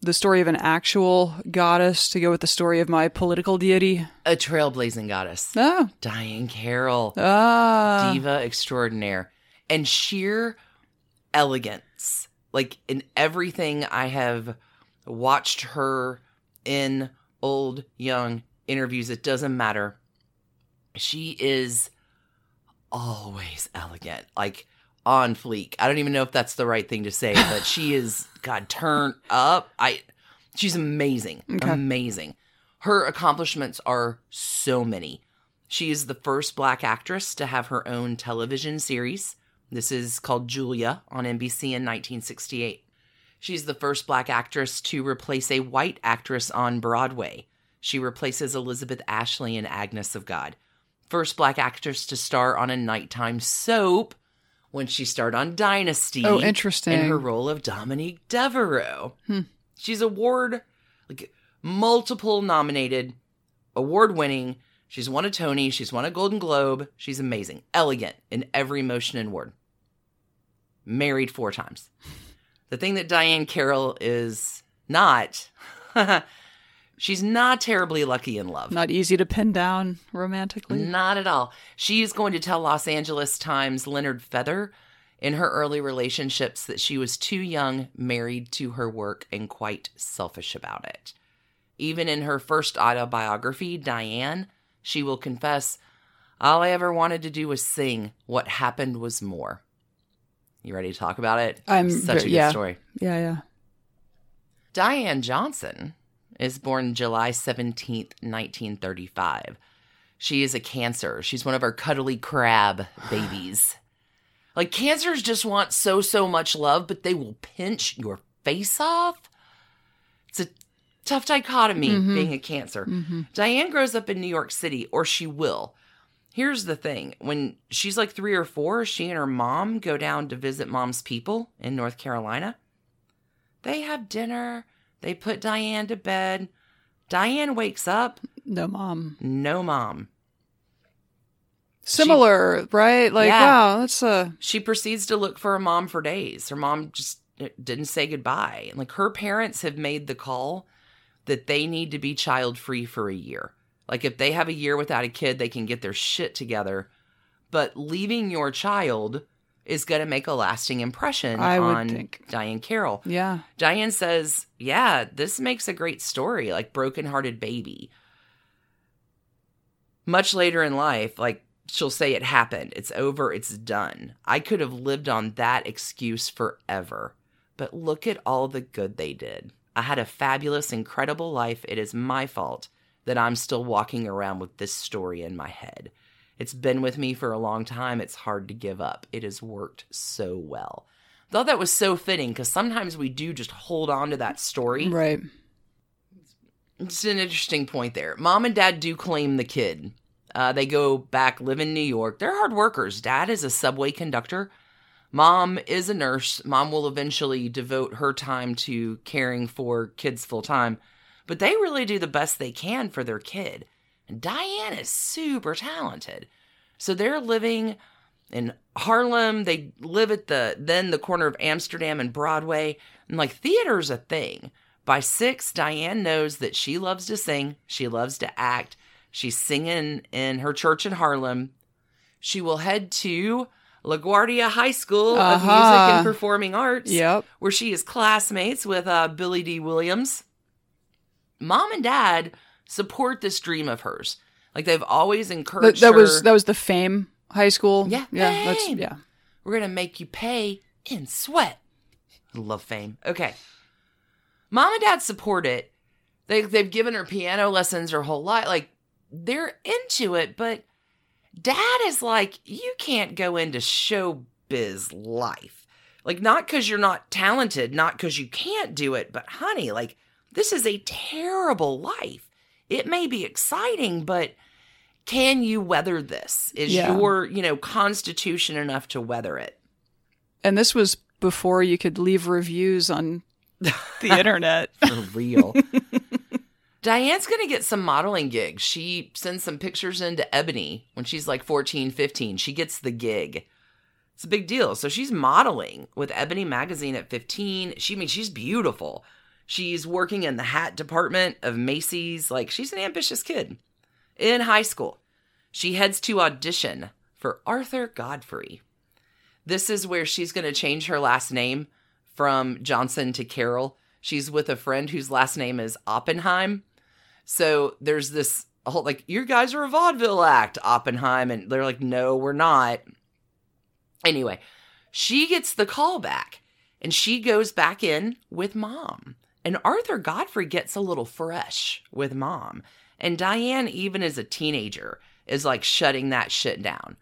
the story of an actual goddess to go with the story of my political deity. A trailblazing goddess. Oh. Diahann Carroll. Ah. Diva extraordinaire. And sheer elegance. Like in everything I have watched her in old, young interviews, it doesn't matter. She is always elegant. Like on fleek. I don't even know if that's the right thing to say, but she *sighs* is God turned up. I she's amazing. Okay. Amazing. Her accomplishments are so many. She is the first black actress to have her own television series. This is called Julia on NBC in 1968. She's the first black actress to replace a white actress on Broadway. She replaces Elizabeth Ashley in Agnes of God. First black actress to star on a nighttime soap when she starred on Dynasty. Oh, interesting. In her role of Dominique Devereaux. Hmm. She's award, like multiple nominated, award winning. She's won a Tony. She's won a Golden Globe. She's amazing, elegant in every motion and word. Married four times. The thing that Diahann Carroll is not, *laughs* she's not terribly lucky in love. Not easy to pin down romantically. Not at all. She is going to tell Los Angeles Times Leonard Feather in her early relationships that she was too young, married to her work, and quite selfish about it. Even in her first autobiography, Diahann, she will confess, All I ever wanted to do was sing. What happened was more. You ready to talk about it? I'm such a good yeah. story. Yeah, yeah. Diane Johnson is born July 17th, 1935. She is a cancer. She's one of our cuddly crab *sighs* babies. Like cancers just want so, so much love, but they will pinch your face off. It's a tough dichotomy Mhm. being a cancer. hmm Diane grows up in New York City, or she will. Here's the thing when she's like three or four, she and her mom go down to visit mom's people in North Carolina. They have dinner, they put Diane to bed. Diane wakes up, No, mom. no mom. Similar, right? Like, Yeah. wow, that's a. She proceeds to look for her mom for days. Her mom just didn't say goodbye. Like her parents have made the call that they need to be child free for a year. Like if they have a year without a kid, they can get their shit together. But leaving your child is going to make a lasting impression I on think. Diahann Carroll. Yeah. Diane says, "Yeah, this makes a great story, like broken-hearted baby." Much later in life, like she'll say it happened, it's over, it's done. I could have lived on that excuse forever. But look at all the good they did. I had a fabulous, incredible life. It is my fault that I'm still walking around with this story in my head. It's been with me for a long time. It's hard to give up. It has worked so well. Thought that was so fitting because sometimes we do just hold on to that story. Right. it's an interesting point there. Mom and dad do claim the kid. Uh, they go back, live in New York. They're hard workers. Dad is a subway conductor. Mom is a nurse. Mom will eventually devote her time to caring for kids full time, but they really do the best they can for their kid. And Diane is super talented. So they're living in Harlem. They live at the then the corner of Amsterdam and Broadway. And like theater's a thing. By six, Diane knows that she loves to sing, she loves to act. She's singing in her church in Harlem. She will head to LaGuardia High School of Music Uh-huh. and Performing Arts, Yep. where she is classmates with uh, Billy Dee Williams. Mom and dad support this dream of hers. Like they've always encouraged that her. was that was the Fame High School. Yeah, yeah, that's yeah. We're gonna make you pay in sweat. I love fame. Okay. Mom and dad support it. They they've given her piano lessons her whole life. Like they're into it, but dad is like, you can't go into showbiz life. Like, not because you're not talented, not because you can't do it, but honey, like, this is a terrible life. It may be exciting, but can you weather this? Is Yeah. your, you know, constitution enough to weather it? And this was before you could leave reviews on *laughs* the internet. *laughs* For real. *laughs* Diane's going to get some modeling gigs. She sends some pictures into Ebony when she's like 14, 15. She gets the gig. It's a big deal. So she's modeling with Ebony magazine at 15. She I mean she's beautiful. She's working in the hat department of Macy's. Like she's an ambitious kid. In high school, she heads to audition for Arthur Godfrey. This is where she's going to change her last name from Johnson to Carroll. She's with a friend whose last name is Oppenheim. So there's this whole like, you guys are a vaudeville act, Oppenheim. And they're like, no, we're not. Anyway, she gets the call back and she goes back in with mom. And Arthur Godfrey gets a little fresh with mom. And Diane, even as a teenager, is like shutting that shit down.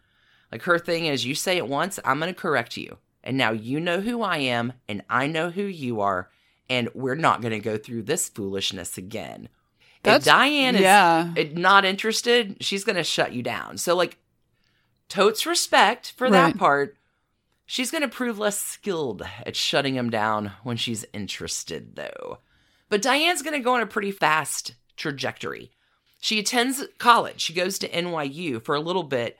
Like her thing is, you say it once, I'm going to correct you. And now you know who I am, and I know who you are, and we're not going to go through this foolishness again. That's- if Diane is yeah. uh, not interested, she's going to shut you down. So, like, totes respect for Right. that part. She's going to prove less skilled at shutting him down when she's interested, though. But Diane's going to go on a pretty fast trajectory. She attends college. She goes to NYU for a little bit,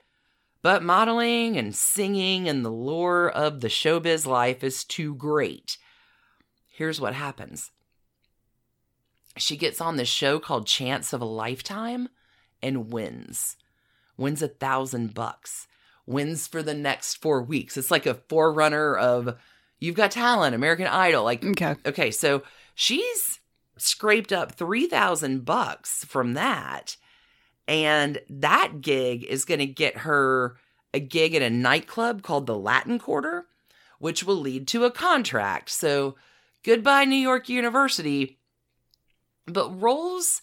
but modeling and singing and the lure of the showbiz life is too great. Here's what happens she gets on this show called Chance of a Lifetime and wins. Wins a thousand bucks. Wins for the next four weeks. It's like a forerunner of You've Got Talent, American Idol. Like, Okay. okay, so she's scraped up 3000 bucks from that. And that gig is going to get her a gig at a nightclub called the Latin Quarter, which will lead to a contract. So, goodbye, New York University. But roles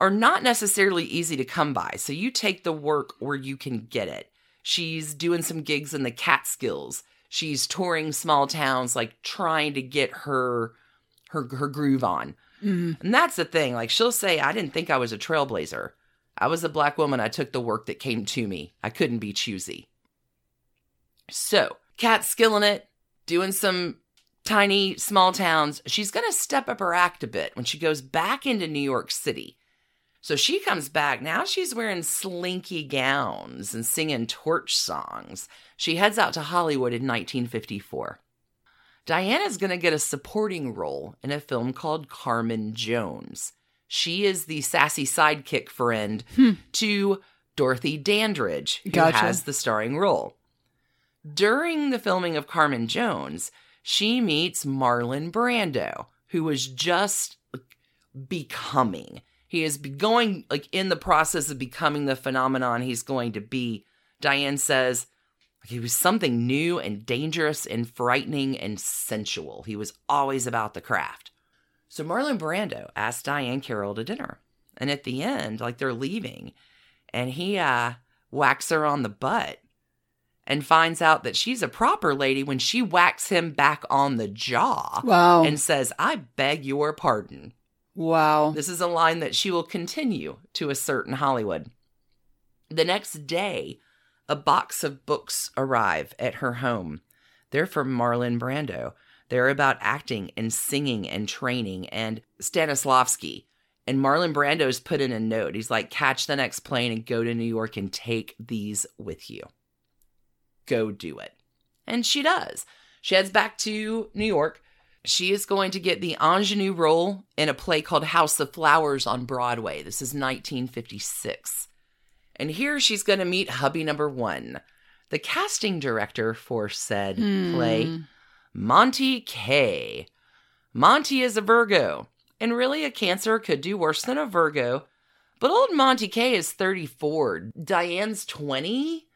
are not necessarily easy to come by. So, you take the work where you can get it. She's doing some gigs in the Catskills. She's touring small towns, like trying to get her her her groove on. Mhm. And that's the thing. Like she'll say, I didn't think I was a trailblazer. I was a black woman. I took the work that came to me. I couldn't be choosy. So, Kat's skilling it, doing some tiny small towns. She's going to step up her act a bit when she goes back into New York City. So she comes back. Now she's wearing slinky gowns and singing torch songs. She heads out to Hollywood in 1954. Diana's going to get a supporting role in a film called Carmen Jones. She is the sassy sidekick friend Hmm. to Dorothy Dandridge, who Gotcha. has the starring role. During the filming of Carmen Jones, she meets Marlon Brando, who was just becoming. He is be- going like in the process of becoming the phenomenon he's going to be. Diane says he was something new and dangerous and frightening and sensual. He was always about the craft. So Marlon Brando asked Diahann Carroll to dinner. And at the end, like they're leaving, and he uh whacks her on the butt and finds out that she's a proper lady when she whacks him back on the jaw Wow. and says, I beg your pardon. Wow. This is a line that she will continue to assert in Hollywood. The next day, a box of books arrive at her home. They're from Marlon Brando. They're about acting and singing and training and Stanislavski. And Marlon Brando's put in a note. He's like, catch the next plane and go to New York and take these with you. Go do it. And she does. She heads back to New York. She is going to get the ingenue role in a play called House of Flowers on Broadway. This is 1956. And here she's going to meet hubby number one, the casting director for said hmm. play, Monte Kay. Monte is a Virgo, and really a Cancer could do worse than a Virgo. But old Monte Kay is 34. Diane's 20.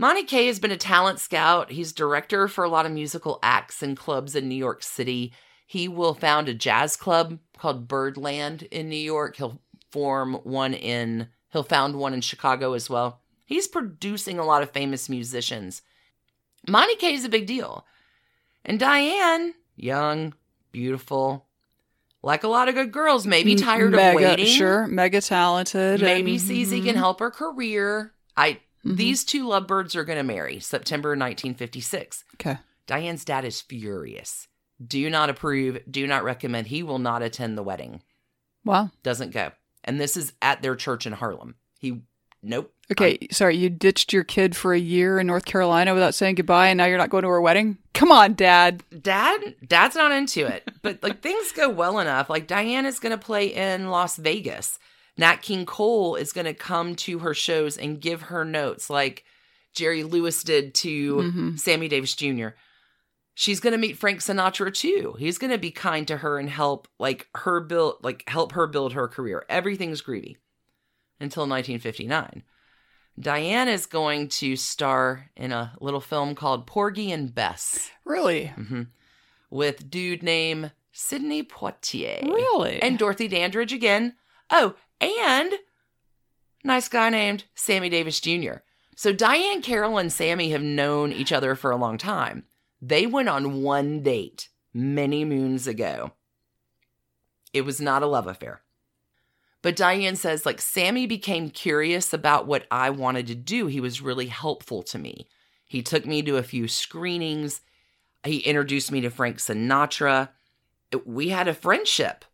Monte Kay has been a talent scout. He's director for a lot of musical acts and clubs in New York City. He will found a jazz club called Birdland in New York. He'll form one in, he'll found one in Chicago as well. He's producing a lot of famous musicians. Monte Kay is a big deal. And Diane, young, beautiful, like a lot of good girls, maybe tired mega, of waiting. Sure, mega talented. Maybe and- sees he can mm-hmm. help her career. I mhm. these two lovebirds are going to marry September 1956. Okay. Diane's dad is furious. Do not approve, do not recommend. He will not attend the wedding. Wow. Doesn't go. And this is at their church in Harlem. He nope. Okay, sorry, you ditched your kid for a year in North Carolina without saying goodbye, and now you're not going to her wedding? Come on, Dad. Dad, dad's not into it. But like *laughs* things go well enough. Like Diane is going to play in Las Vegas. Nat King Cole is going to come to her shows and give her notes like Jerry Lewis did to Mhm. Sammy Davis Jr. She's going to meet Frank Sinatra too. He's going to be kind to her and help like her build like help her build her career. Everything's greedy until 1959. Diane is going to star in a little film called Porgy and Bess Really? hmm with dude named Sidney Poitier. Really? And Dorothy Dandridge again. Oh, and nice guy named Sammy Davis Jr. So Diahann Carroll and Sammy have known each other for a long time. They went on one date many moons ago. It was not a love affair. But Diane says, like, Sammy became curious about what I wanted to do. He was really helpful to me. He took me to a few screenings. He introduced me to Frank Sinatra. We had a friendship.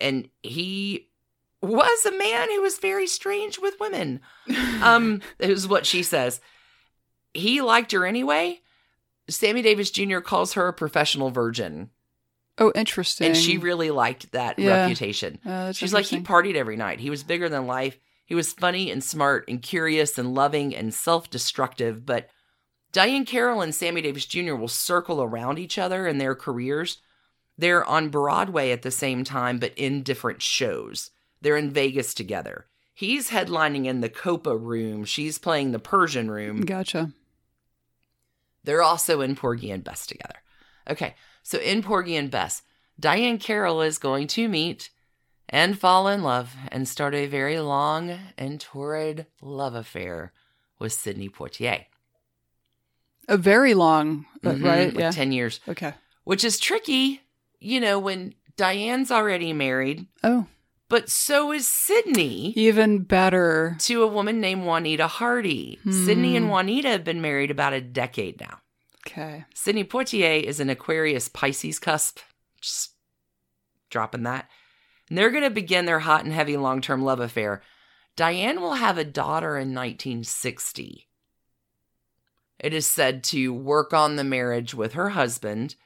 And he was a man who was very strange with women. Um, *laughs* is what she says. He liked her anyway. Sammy Davis Jr. calls her a professional virgin. oh, interesting. And she really liked that Yeah. reputation. Uh, She's like, he partied every night. He was bigger than life. He was funny and smart and curious and loving and self destructive. But Diahann Carroll and Sammy Davis Jr. will circle around each other in their careers. They're on Broadway at the same time, but in different shows. They're in Vegas together. He's headlining in the Copa room. She's playing the Persian room. Gotcha. They're also in Porgy and Bess together. Okay, so in Porgy and Bess, Diahann Carroll is going to meet and fall in love and start a very long and torrid love affair with Sidney Poitier. A very long, uh, Mhm, right? like Yeah. 10 years, Okay. which is tricky, you know, when Diane's already married, Oh, but so is Sidney. even better. To a woman named Juanita Hardy. Sidney and Hmm. Juanita have been married about a decade now. Okay. Sidney Poitier is an Aquarius Pisces cusp. Just dropping that. And they're going to begin their hot and heavy long term love affair. Diane will have a daughter in 1960. It is said to work on the marriage with her husband.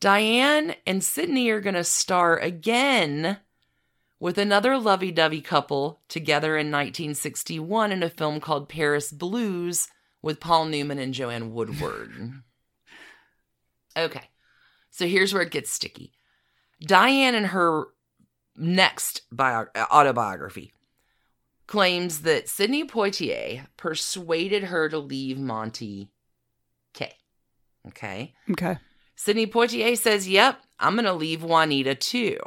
Diane and Sidney are going to star again with another lovey dovey couple together in 1961 in a film called Paris Blues with Paul Newman and Joanne Woodward. *laughs* okay, so here's where it gets sticky. Diane, in her next bio- autobiography, claims that Sidney Poitier persuaded her to leave Monte Kay Okay. Okay. Sidney Poitier says, Yep, I'm going to leave Juanita too.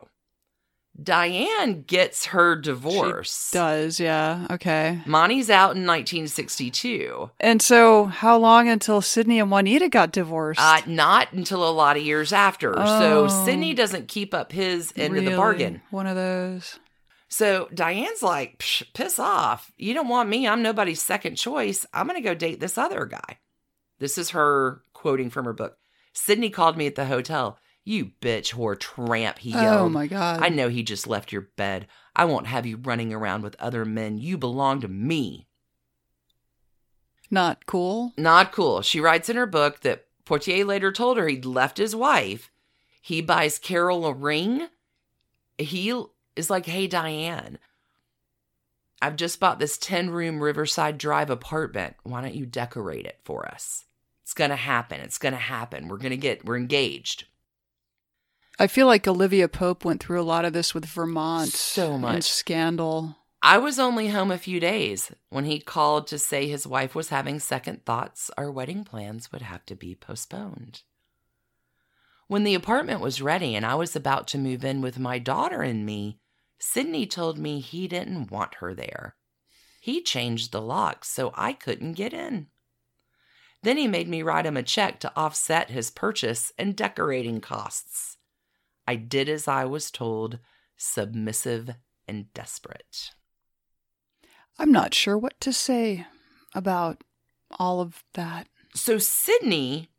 Diane gets her divorce. Does, yeah. Okay. Monte's out in 1962. And so, how long until Sidney and Juanita got divorced? Uh, not until a lot of years after. So Oh. Sidney doesn't keep up his end of the bargain. One of those. So Diane's like, Psh, piss off. You don't want me. I'm nobody's second choice. I'm going to go date this other guy. This is her quoting from her book. Sidney called me at the hotel. You bitch, whore, tramp, he oh yelled. Oh my god. I know he just left your bed. I won't have you running around with other men. You belong to me. Not cool. Not cool. She writes in her book that Poitier later told her he'd left his wife. He buys Carroll a ring. He is like, hey, Diane, I've just bought this 10 room Riverside Drive apartment. Why don't you decorate it for us? It's going to happen. It's going to happen. We're going to get, we're engaged. I feel like Olivia Pope went through a lot of this with Vermont. So much. scandal. I was only home a few days when he called to say his wife was having second thoughts. Our wedding plans would have to be postponed. When the apartment was ready and I was about to move in with my daughter and me, Sidney told me he didn't want her there. He changed the locks so I couldn't get in. Then he made me write him a check to offset his purchase and decorating costs. I did as I was told, submissive and desperate. I'm not sure what to say about all of that. So Sidney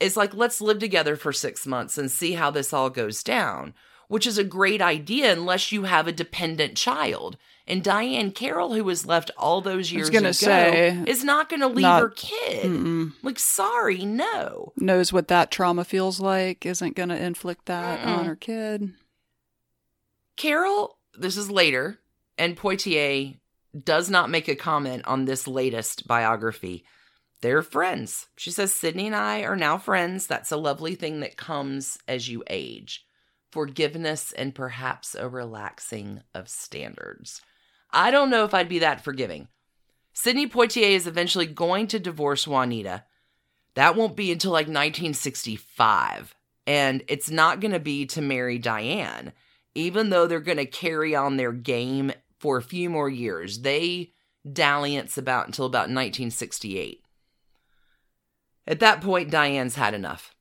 is like, let's live together for six months and see how this all goes down, which is a great idea unless you have a dependent child. And Diahann Carroll, who was left all those years ago, say, is not going to leave not- her kid. Mm-mm. Like, sorry, no. Knows what that trauma feels like, isn't going to inflict that Mm-mm. on her kid. Carroll, this is later, and Poitier does not make a comment on this latest biography. They're friends. She says, Sidney and I are now friends. That's a lovely thing that comes as you age. Forgiveness and perhaps a relaxing of standards. I don't know if I'd be that forgiving. Sidney Poitier is eventually going to divorce Juanita. That won't be until like 1965. And it's not going to be to marry Diahann even though they're going to carry on their game for a few more years. They dalliance about until about 1968. At that point, Diahann's had enough.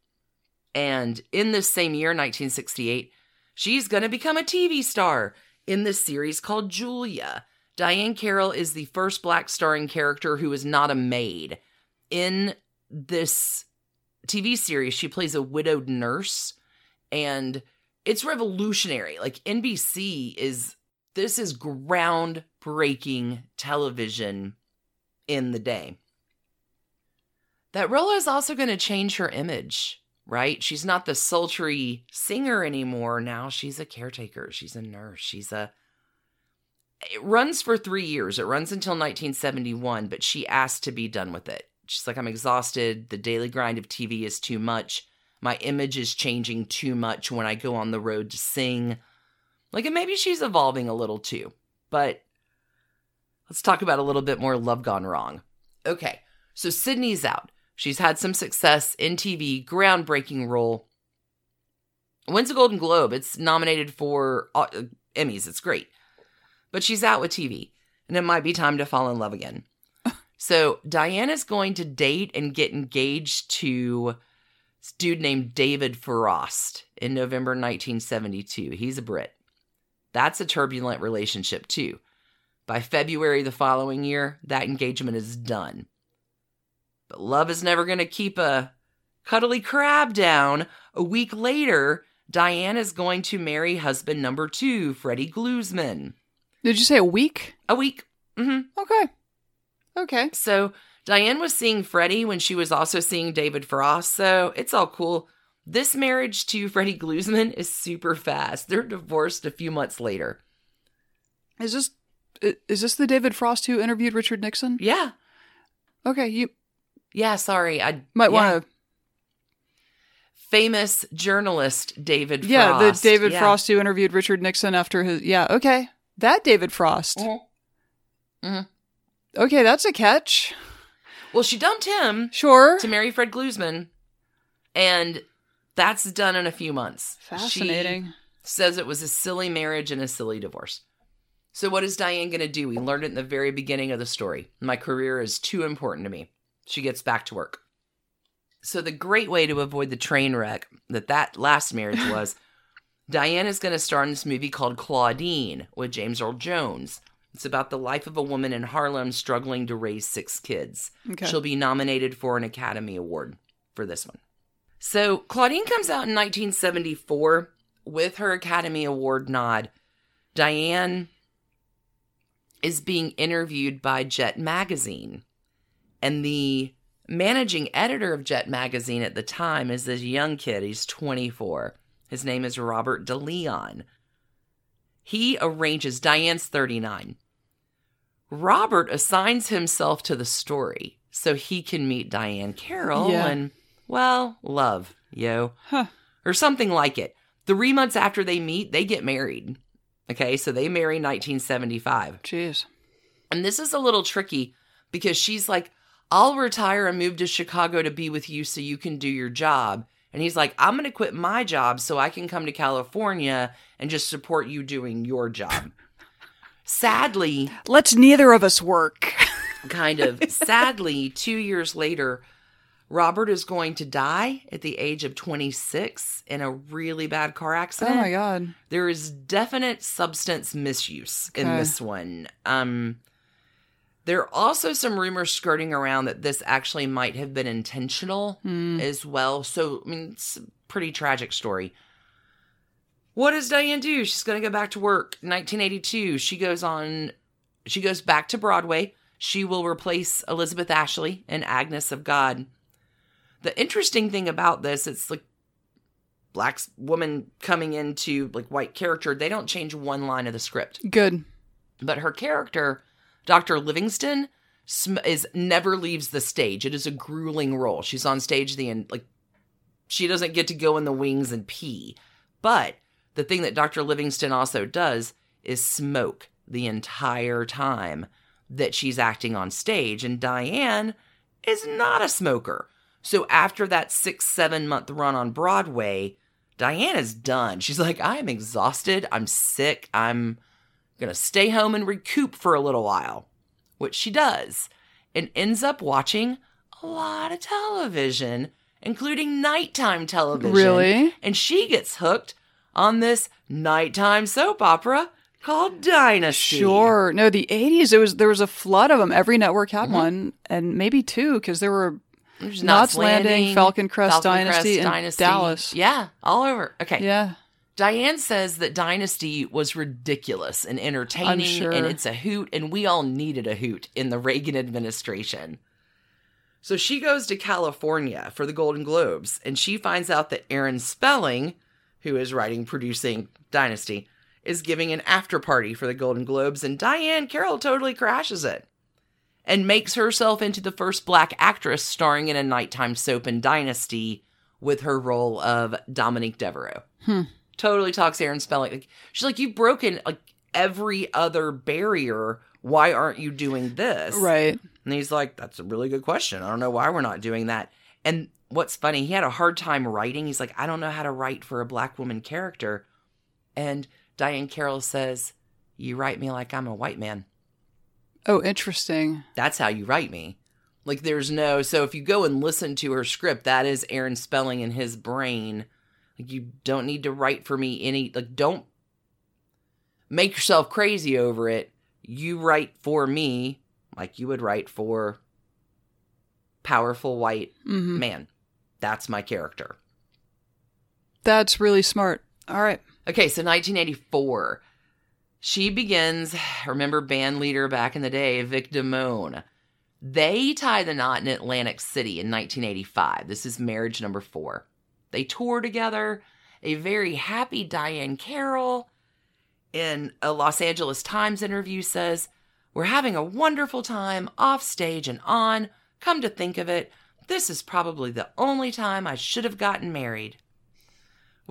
And in this same year, 1968, she's going to become a TV star in this series called Julia. Diahann Carroll is the first black starring character who is not a maid. In this TV series, she plays a widowed nurse and it's revolutionary. Like NBC is this is groundbreaking television in the day. That role is also going to change her image, right? She's not the sultry singer anymore. Now she's a caretaker, she's a nurse, she's a it runs for 3 years. It runs until 1971, but she asked to be done with it. She's like I'm exhausted. The daily grind of TV is too much my image is changing too much when I go on the road to sing. Like, and maybe she's evolving a little too. But let's talk about a little bit more Love Gone Wrong. Okay, so Sidney's out. She's had some success in TV, groundbreaking role. Wins a Golden Globe. It's nominated for uh, Emmys. It's great. But she's out with TV, and it might be time to fall in love again. *laughs* so Diahann's going to date and get engaged to this dude named David Frost in November 1972. He's a Brit. That's a turbulent relationship, too. By February the following year, that engagement is done. But love is never going to keep a cuddly crab down. A week later, Diahann is going to marry husband number two, Freddie Glusman. Did you say a week? A week. hmm Okay. Okay. So Diahann was seeing Freddie when she was also seeing David Frost, so it's all cool. This marriage to Freddie Glusman is super fast. They're divorced a few months later. Is this is this the David Frost who interviewed Richard Nixon? Yeah. Okay, you Yeah, sorry. I might yeah. want to famous journalist David Yeah, Frost. the David Yeah. Frost who interviewed Richard Nixon after his Yeah, okay. That David Frost. Mhm. Okay, that's a catch. Well, she dumped him Sure. to marry Fred Glusman, and that's done in a few months. She- Fascinating. says it was a silly marriage and a silly divorce. So, what is Diahann going to do? We learned it in the very beginning of the story. My career is too important to me. She gets back to work. So, the great way to avoid the train wreck that that last marriage *laughs* was, Diahann is going to star in this movie called Claudine with James Earl Jones. It's about the life of a woman in Harlem struggling to raise six kids. Okay. She'll be nominated for an Academy Award for this one. So, Claudine comes out in 1974 with her Academy Award nod. Diahann is being interviewed by Jet Magazine. And the managing editor of Jet Magazine at the time is this young kid. He's 24. His name is Robert DeLeon. He arranges, Diahann's 39. Robert assigns himself to the story so he can meet Diahann Carroll Yeah. and, well, love, yo, Huh. or something like it. Three months after they meet, they get married. Okay, so they marry 1975. Jeez. And this is a little tricky because she's like, I'll retire and move to Chicago to be with you so you can do your job. And he's like, I'm going to quit my job so I can come to California and just support you doing your job. *laughs* Sadly, Let's neither of us work. kind of *laughs* sadly, two years later, Robert is going to die at the age of 26 in a really bad car accident. oh my god. There is definite substance misuse in this one. Um, there are also some rumors skirting around that this actually might have been intentional Hmm. as well. So, I mean, it's a pretty tragic story. What does Diahann do? She's going to go back to work. 1982, she goes on, she goes back to Broadway. She will replace Elizabeth Ashley in Agnes of God. The interesting thing about this, it's like black woman coming into like white character. They don't change one line of the script, Good. but her character, Dr. Livingston, is never leaves the stage. It is a grueling role. She's on stage the end, like she doesn't get to go in the wings and pee. But the thing that Dr. Livingston also does is smoke the entire time that she's acting on stage. And Diahann is not a smoker. So after that six, seven month run on Broadway, Diahann is done. She's like, I am exhausted. I'm sick. I'm going to stay home and recoup for a little while, which she does, and ends up watching a lot of television, including nighttime television. Really? And she gets hooked on this nighttime soap opera called Dynasty. Sure. No, the 80s, it was there was a flood of them. Every network had Mm-hmm. one, and maybe two, because there were Knots Landing, Falcon Crest Falcon Dynasty, and Dynasty. Dallas. Yeah, all over. Okay. yeah. Diahann says that Dynasty was ridiculous and entertaining, sure. and it's a hoot, and we all needed a hoot in the Reagan administration. So she goes to California for the Golden Globes, and she finds out that Aaron Spelling, who is writing, producing Dynasty, is giving an after party for the Golden Globes, and Diahann Carroll totally crashes it and makes herself into the first black actress starring in a nighttime soap in Dynasty with her role of Dominique Devereaux. Hmm. Totally talks Aaron Spelling. Like, she's like, you've broken like every other barrier. Why aren't you doing this? Right. And he's like, that's a really good question. I don't know why we're not doing that. And what's funny, he had a hard time writing. He's like, I don't know how to write for a black woman character. And Diahann Carroll says, You write me like I'm a white man Oh, interesting. that's how you write me. Like there's no so if you go and listen to her script, that is Aaron Spelling in his brain. You don't need to write for me any like don't make yourself crazy over it. You write for me like you would write for powerful white hmm man. That's my character. That's really smart. All right. Okay, so 1984. She begins, remember band leader back in the day, Vic Damone. They tie the knot in Atlantic City in 1985. This is marriage number four. They tour together. A very happy Diahann Carroll in a Los Angeles Times interview says, We're having a wonderful time off stage and on. Come to think of it, this is probably the only time I should have gotten married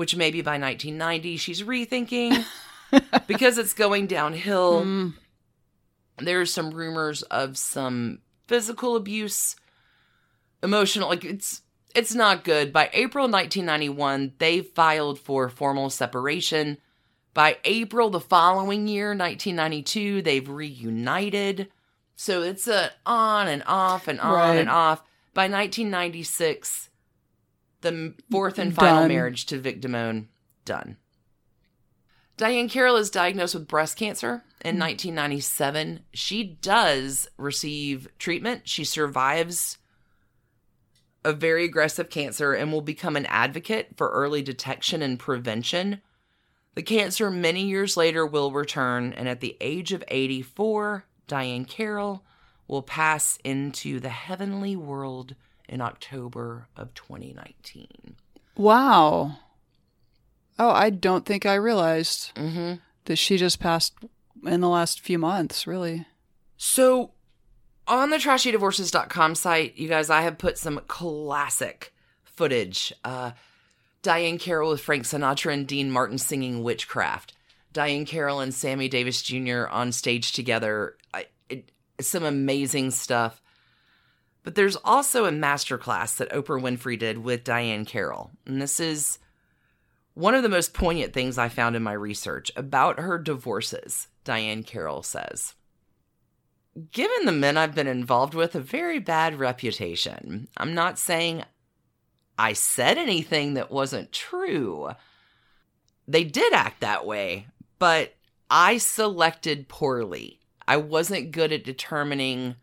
which maybe by 1990 she's rethinking *laughs* because it's going downhill. Mm, There's some rumors of some physical abuse, emotional like it's It's not good. By April 1991, they filed for formal separation. By April the following year, 1992, they've reunited. So it's a on and off and on Right. and off. By 1996, the fourth and final Done. marriage to Vic Damone done. Diahann Carroll is diagnosed with breast cancer in hmm. 1997. She does receive treatment. She survives a very aggressive cancer and will become an advocate for early detection and prevention. The cancer many years later will return, and at the age of 84, Diahann Carroll will pass into the heavenly world in October of 2019. Wow. Oh, I don't think I realized Mm-hmm. that she just passed in the last few months, really. So, on the trashydivorces.com site, you guys, I have put some classic footage. Uh, Diahann Carroll with Frank Sinatra and Dean Martin singing Witchcraft. Diahann Carroll and Sammy Davis Jr. on stage together. I, it, some amazing stuff. But there's also a masterclass that Oprah Winfrey did with Diahann Carroll. And this is one of the most poignant things I found in my research about her divorces. Diahann Carroll says given the men I've been involved with a very bad reputation. I'm not saying I said anything that wasn't true. They did act that way, but I selected poorly. I wasn't good at determining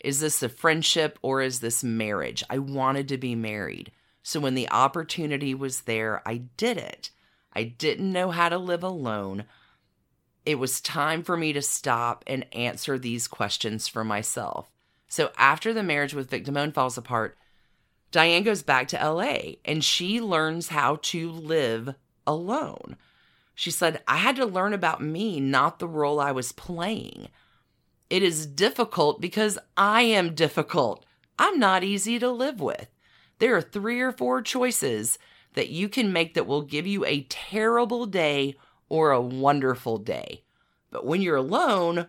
is this a friendship or is this marriage? I wanted to be married. So when the opportunity was there, I did it. I didn't know how to live alone it was time for me to stop and answer these questions for myself. So after the marriage with Vic Damone falls apart, Diahann goes back to LA and she learns how to live alone. She said, I had to learn about me, not the role I was playing. It is difficult because I am difficult. I'm not easy to live with. There are three or four choices that you can make that will give you a terrible day or a wonderful day. But when you're alone,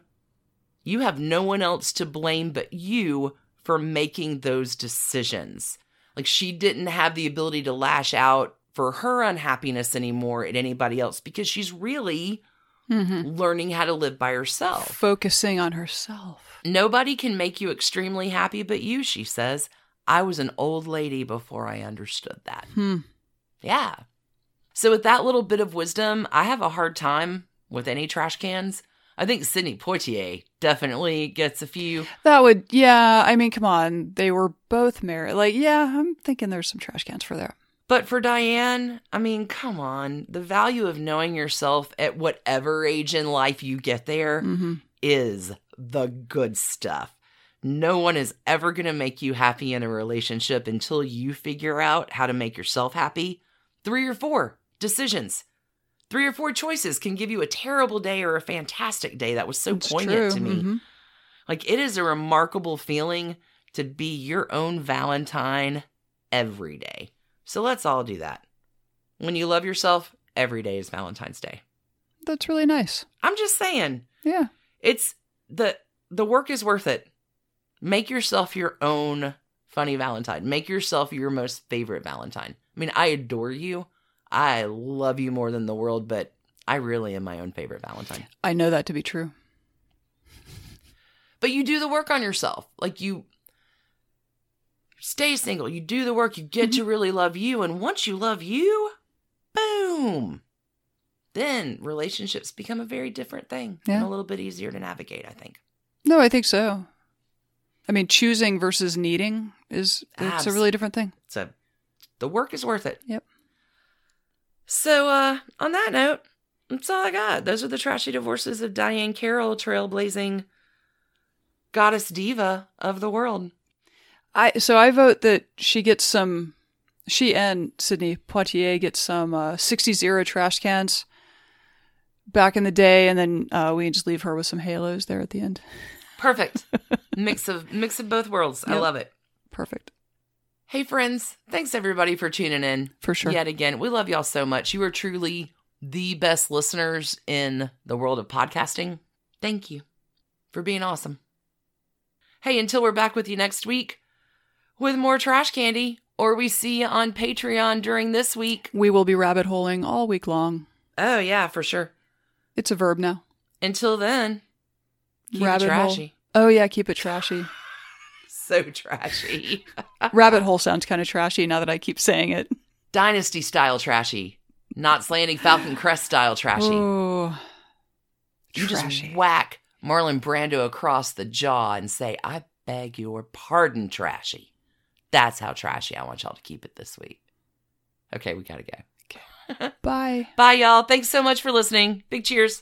you have no one else to blame but you for making those decisions. Like she didn't have the ability to lash out for her unhappiness anymore at anybody else because she's really Mm-hmm. learning how to live by herself. Focusing on herself. Nobody can make you extremely happy but you, she says. I was an old lady before I understood that. Hmm. Yeah. So, with that little bit of wisdom, I have a hard time with any trash cans. I think Sidney Poitier definitely gets a few. That would, yeah. I mean, come on. They were both married. Like, yeah, I'm thinking there's some trash cans for there. But for Diahann, I mean, come on. The value of knowing yourself at whatever age in life you get there is hmm the good stuff. No one is ever going to make you happy in a relationship until you figure out how to make yourself happy. Three or four decisions, three or four choices can give you a terrible day or a fantastic day. That was so It's poignant true. to me. Mhm. Like, it is a remarkable feeling to be your own Valentine every day. So let's all do that. When you love yourself, every day is Valentine's Day. That's really nice. I'm just saying, Yeah. it's the the work is worth it. Make yourself your own funny Valentine. Make yourself your most favorite Valentine. I mean, I adore you. I love you more than the world, but I really am my own favorite Valentine. I know that to be true. But you do the work on yourself. Like you stay single, you do the work, you get to mm-hmm. really love you, and once you love you, boom. Then relationships become a very different thing and a little bit easier to navigate, I think. No, I think so. I mean, choosing versus needing is it's a really different thing. So the work is worth it. Yep. So uh on that note, that's all I got. Those are the trashy divorces of Diahann Carroll, trailblazing goddess diva of the world. I so I vote that she gets some. She and Sidney Poitier get some uh, 60s era trash cans back in the day, and then uh, we just leave her with some halos there at the end. Perfect. *laughs* mix of mix of both worlds. I love it. Perfect Hey friends, thanks everybody for tuning in. for sure. Yet again, we love y'all so much. You are truly the best listeners in the world of podcasting. Thank you for being awesome. Hey, until we're back with you next week with more trash candy, or we see you on Patreon during this week. We will be rabbit holing all week long. Oh, yeah, for sure. It's a verb now. Until then, keep it rabbit hole. trashy. Oh yeah, keep it trashy. So trashy. *laughs* rabbit hole sounds kind of trashy now that I keep saying it. Dynasty style trashy. Not slanting Falcon Crest style trashy. Oh, you trashy. just whack Marlon Brando across the jaw and say, I beg your pardon, trashy. That's how trashy I want y'all to keep it this week. Okay, we gotta go. Bye. *laughs* Bye, y'all. Thanks so much for listening. Big cheers.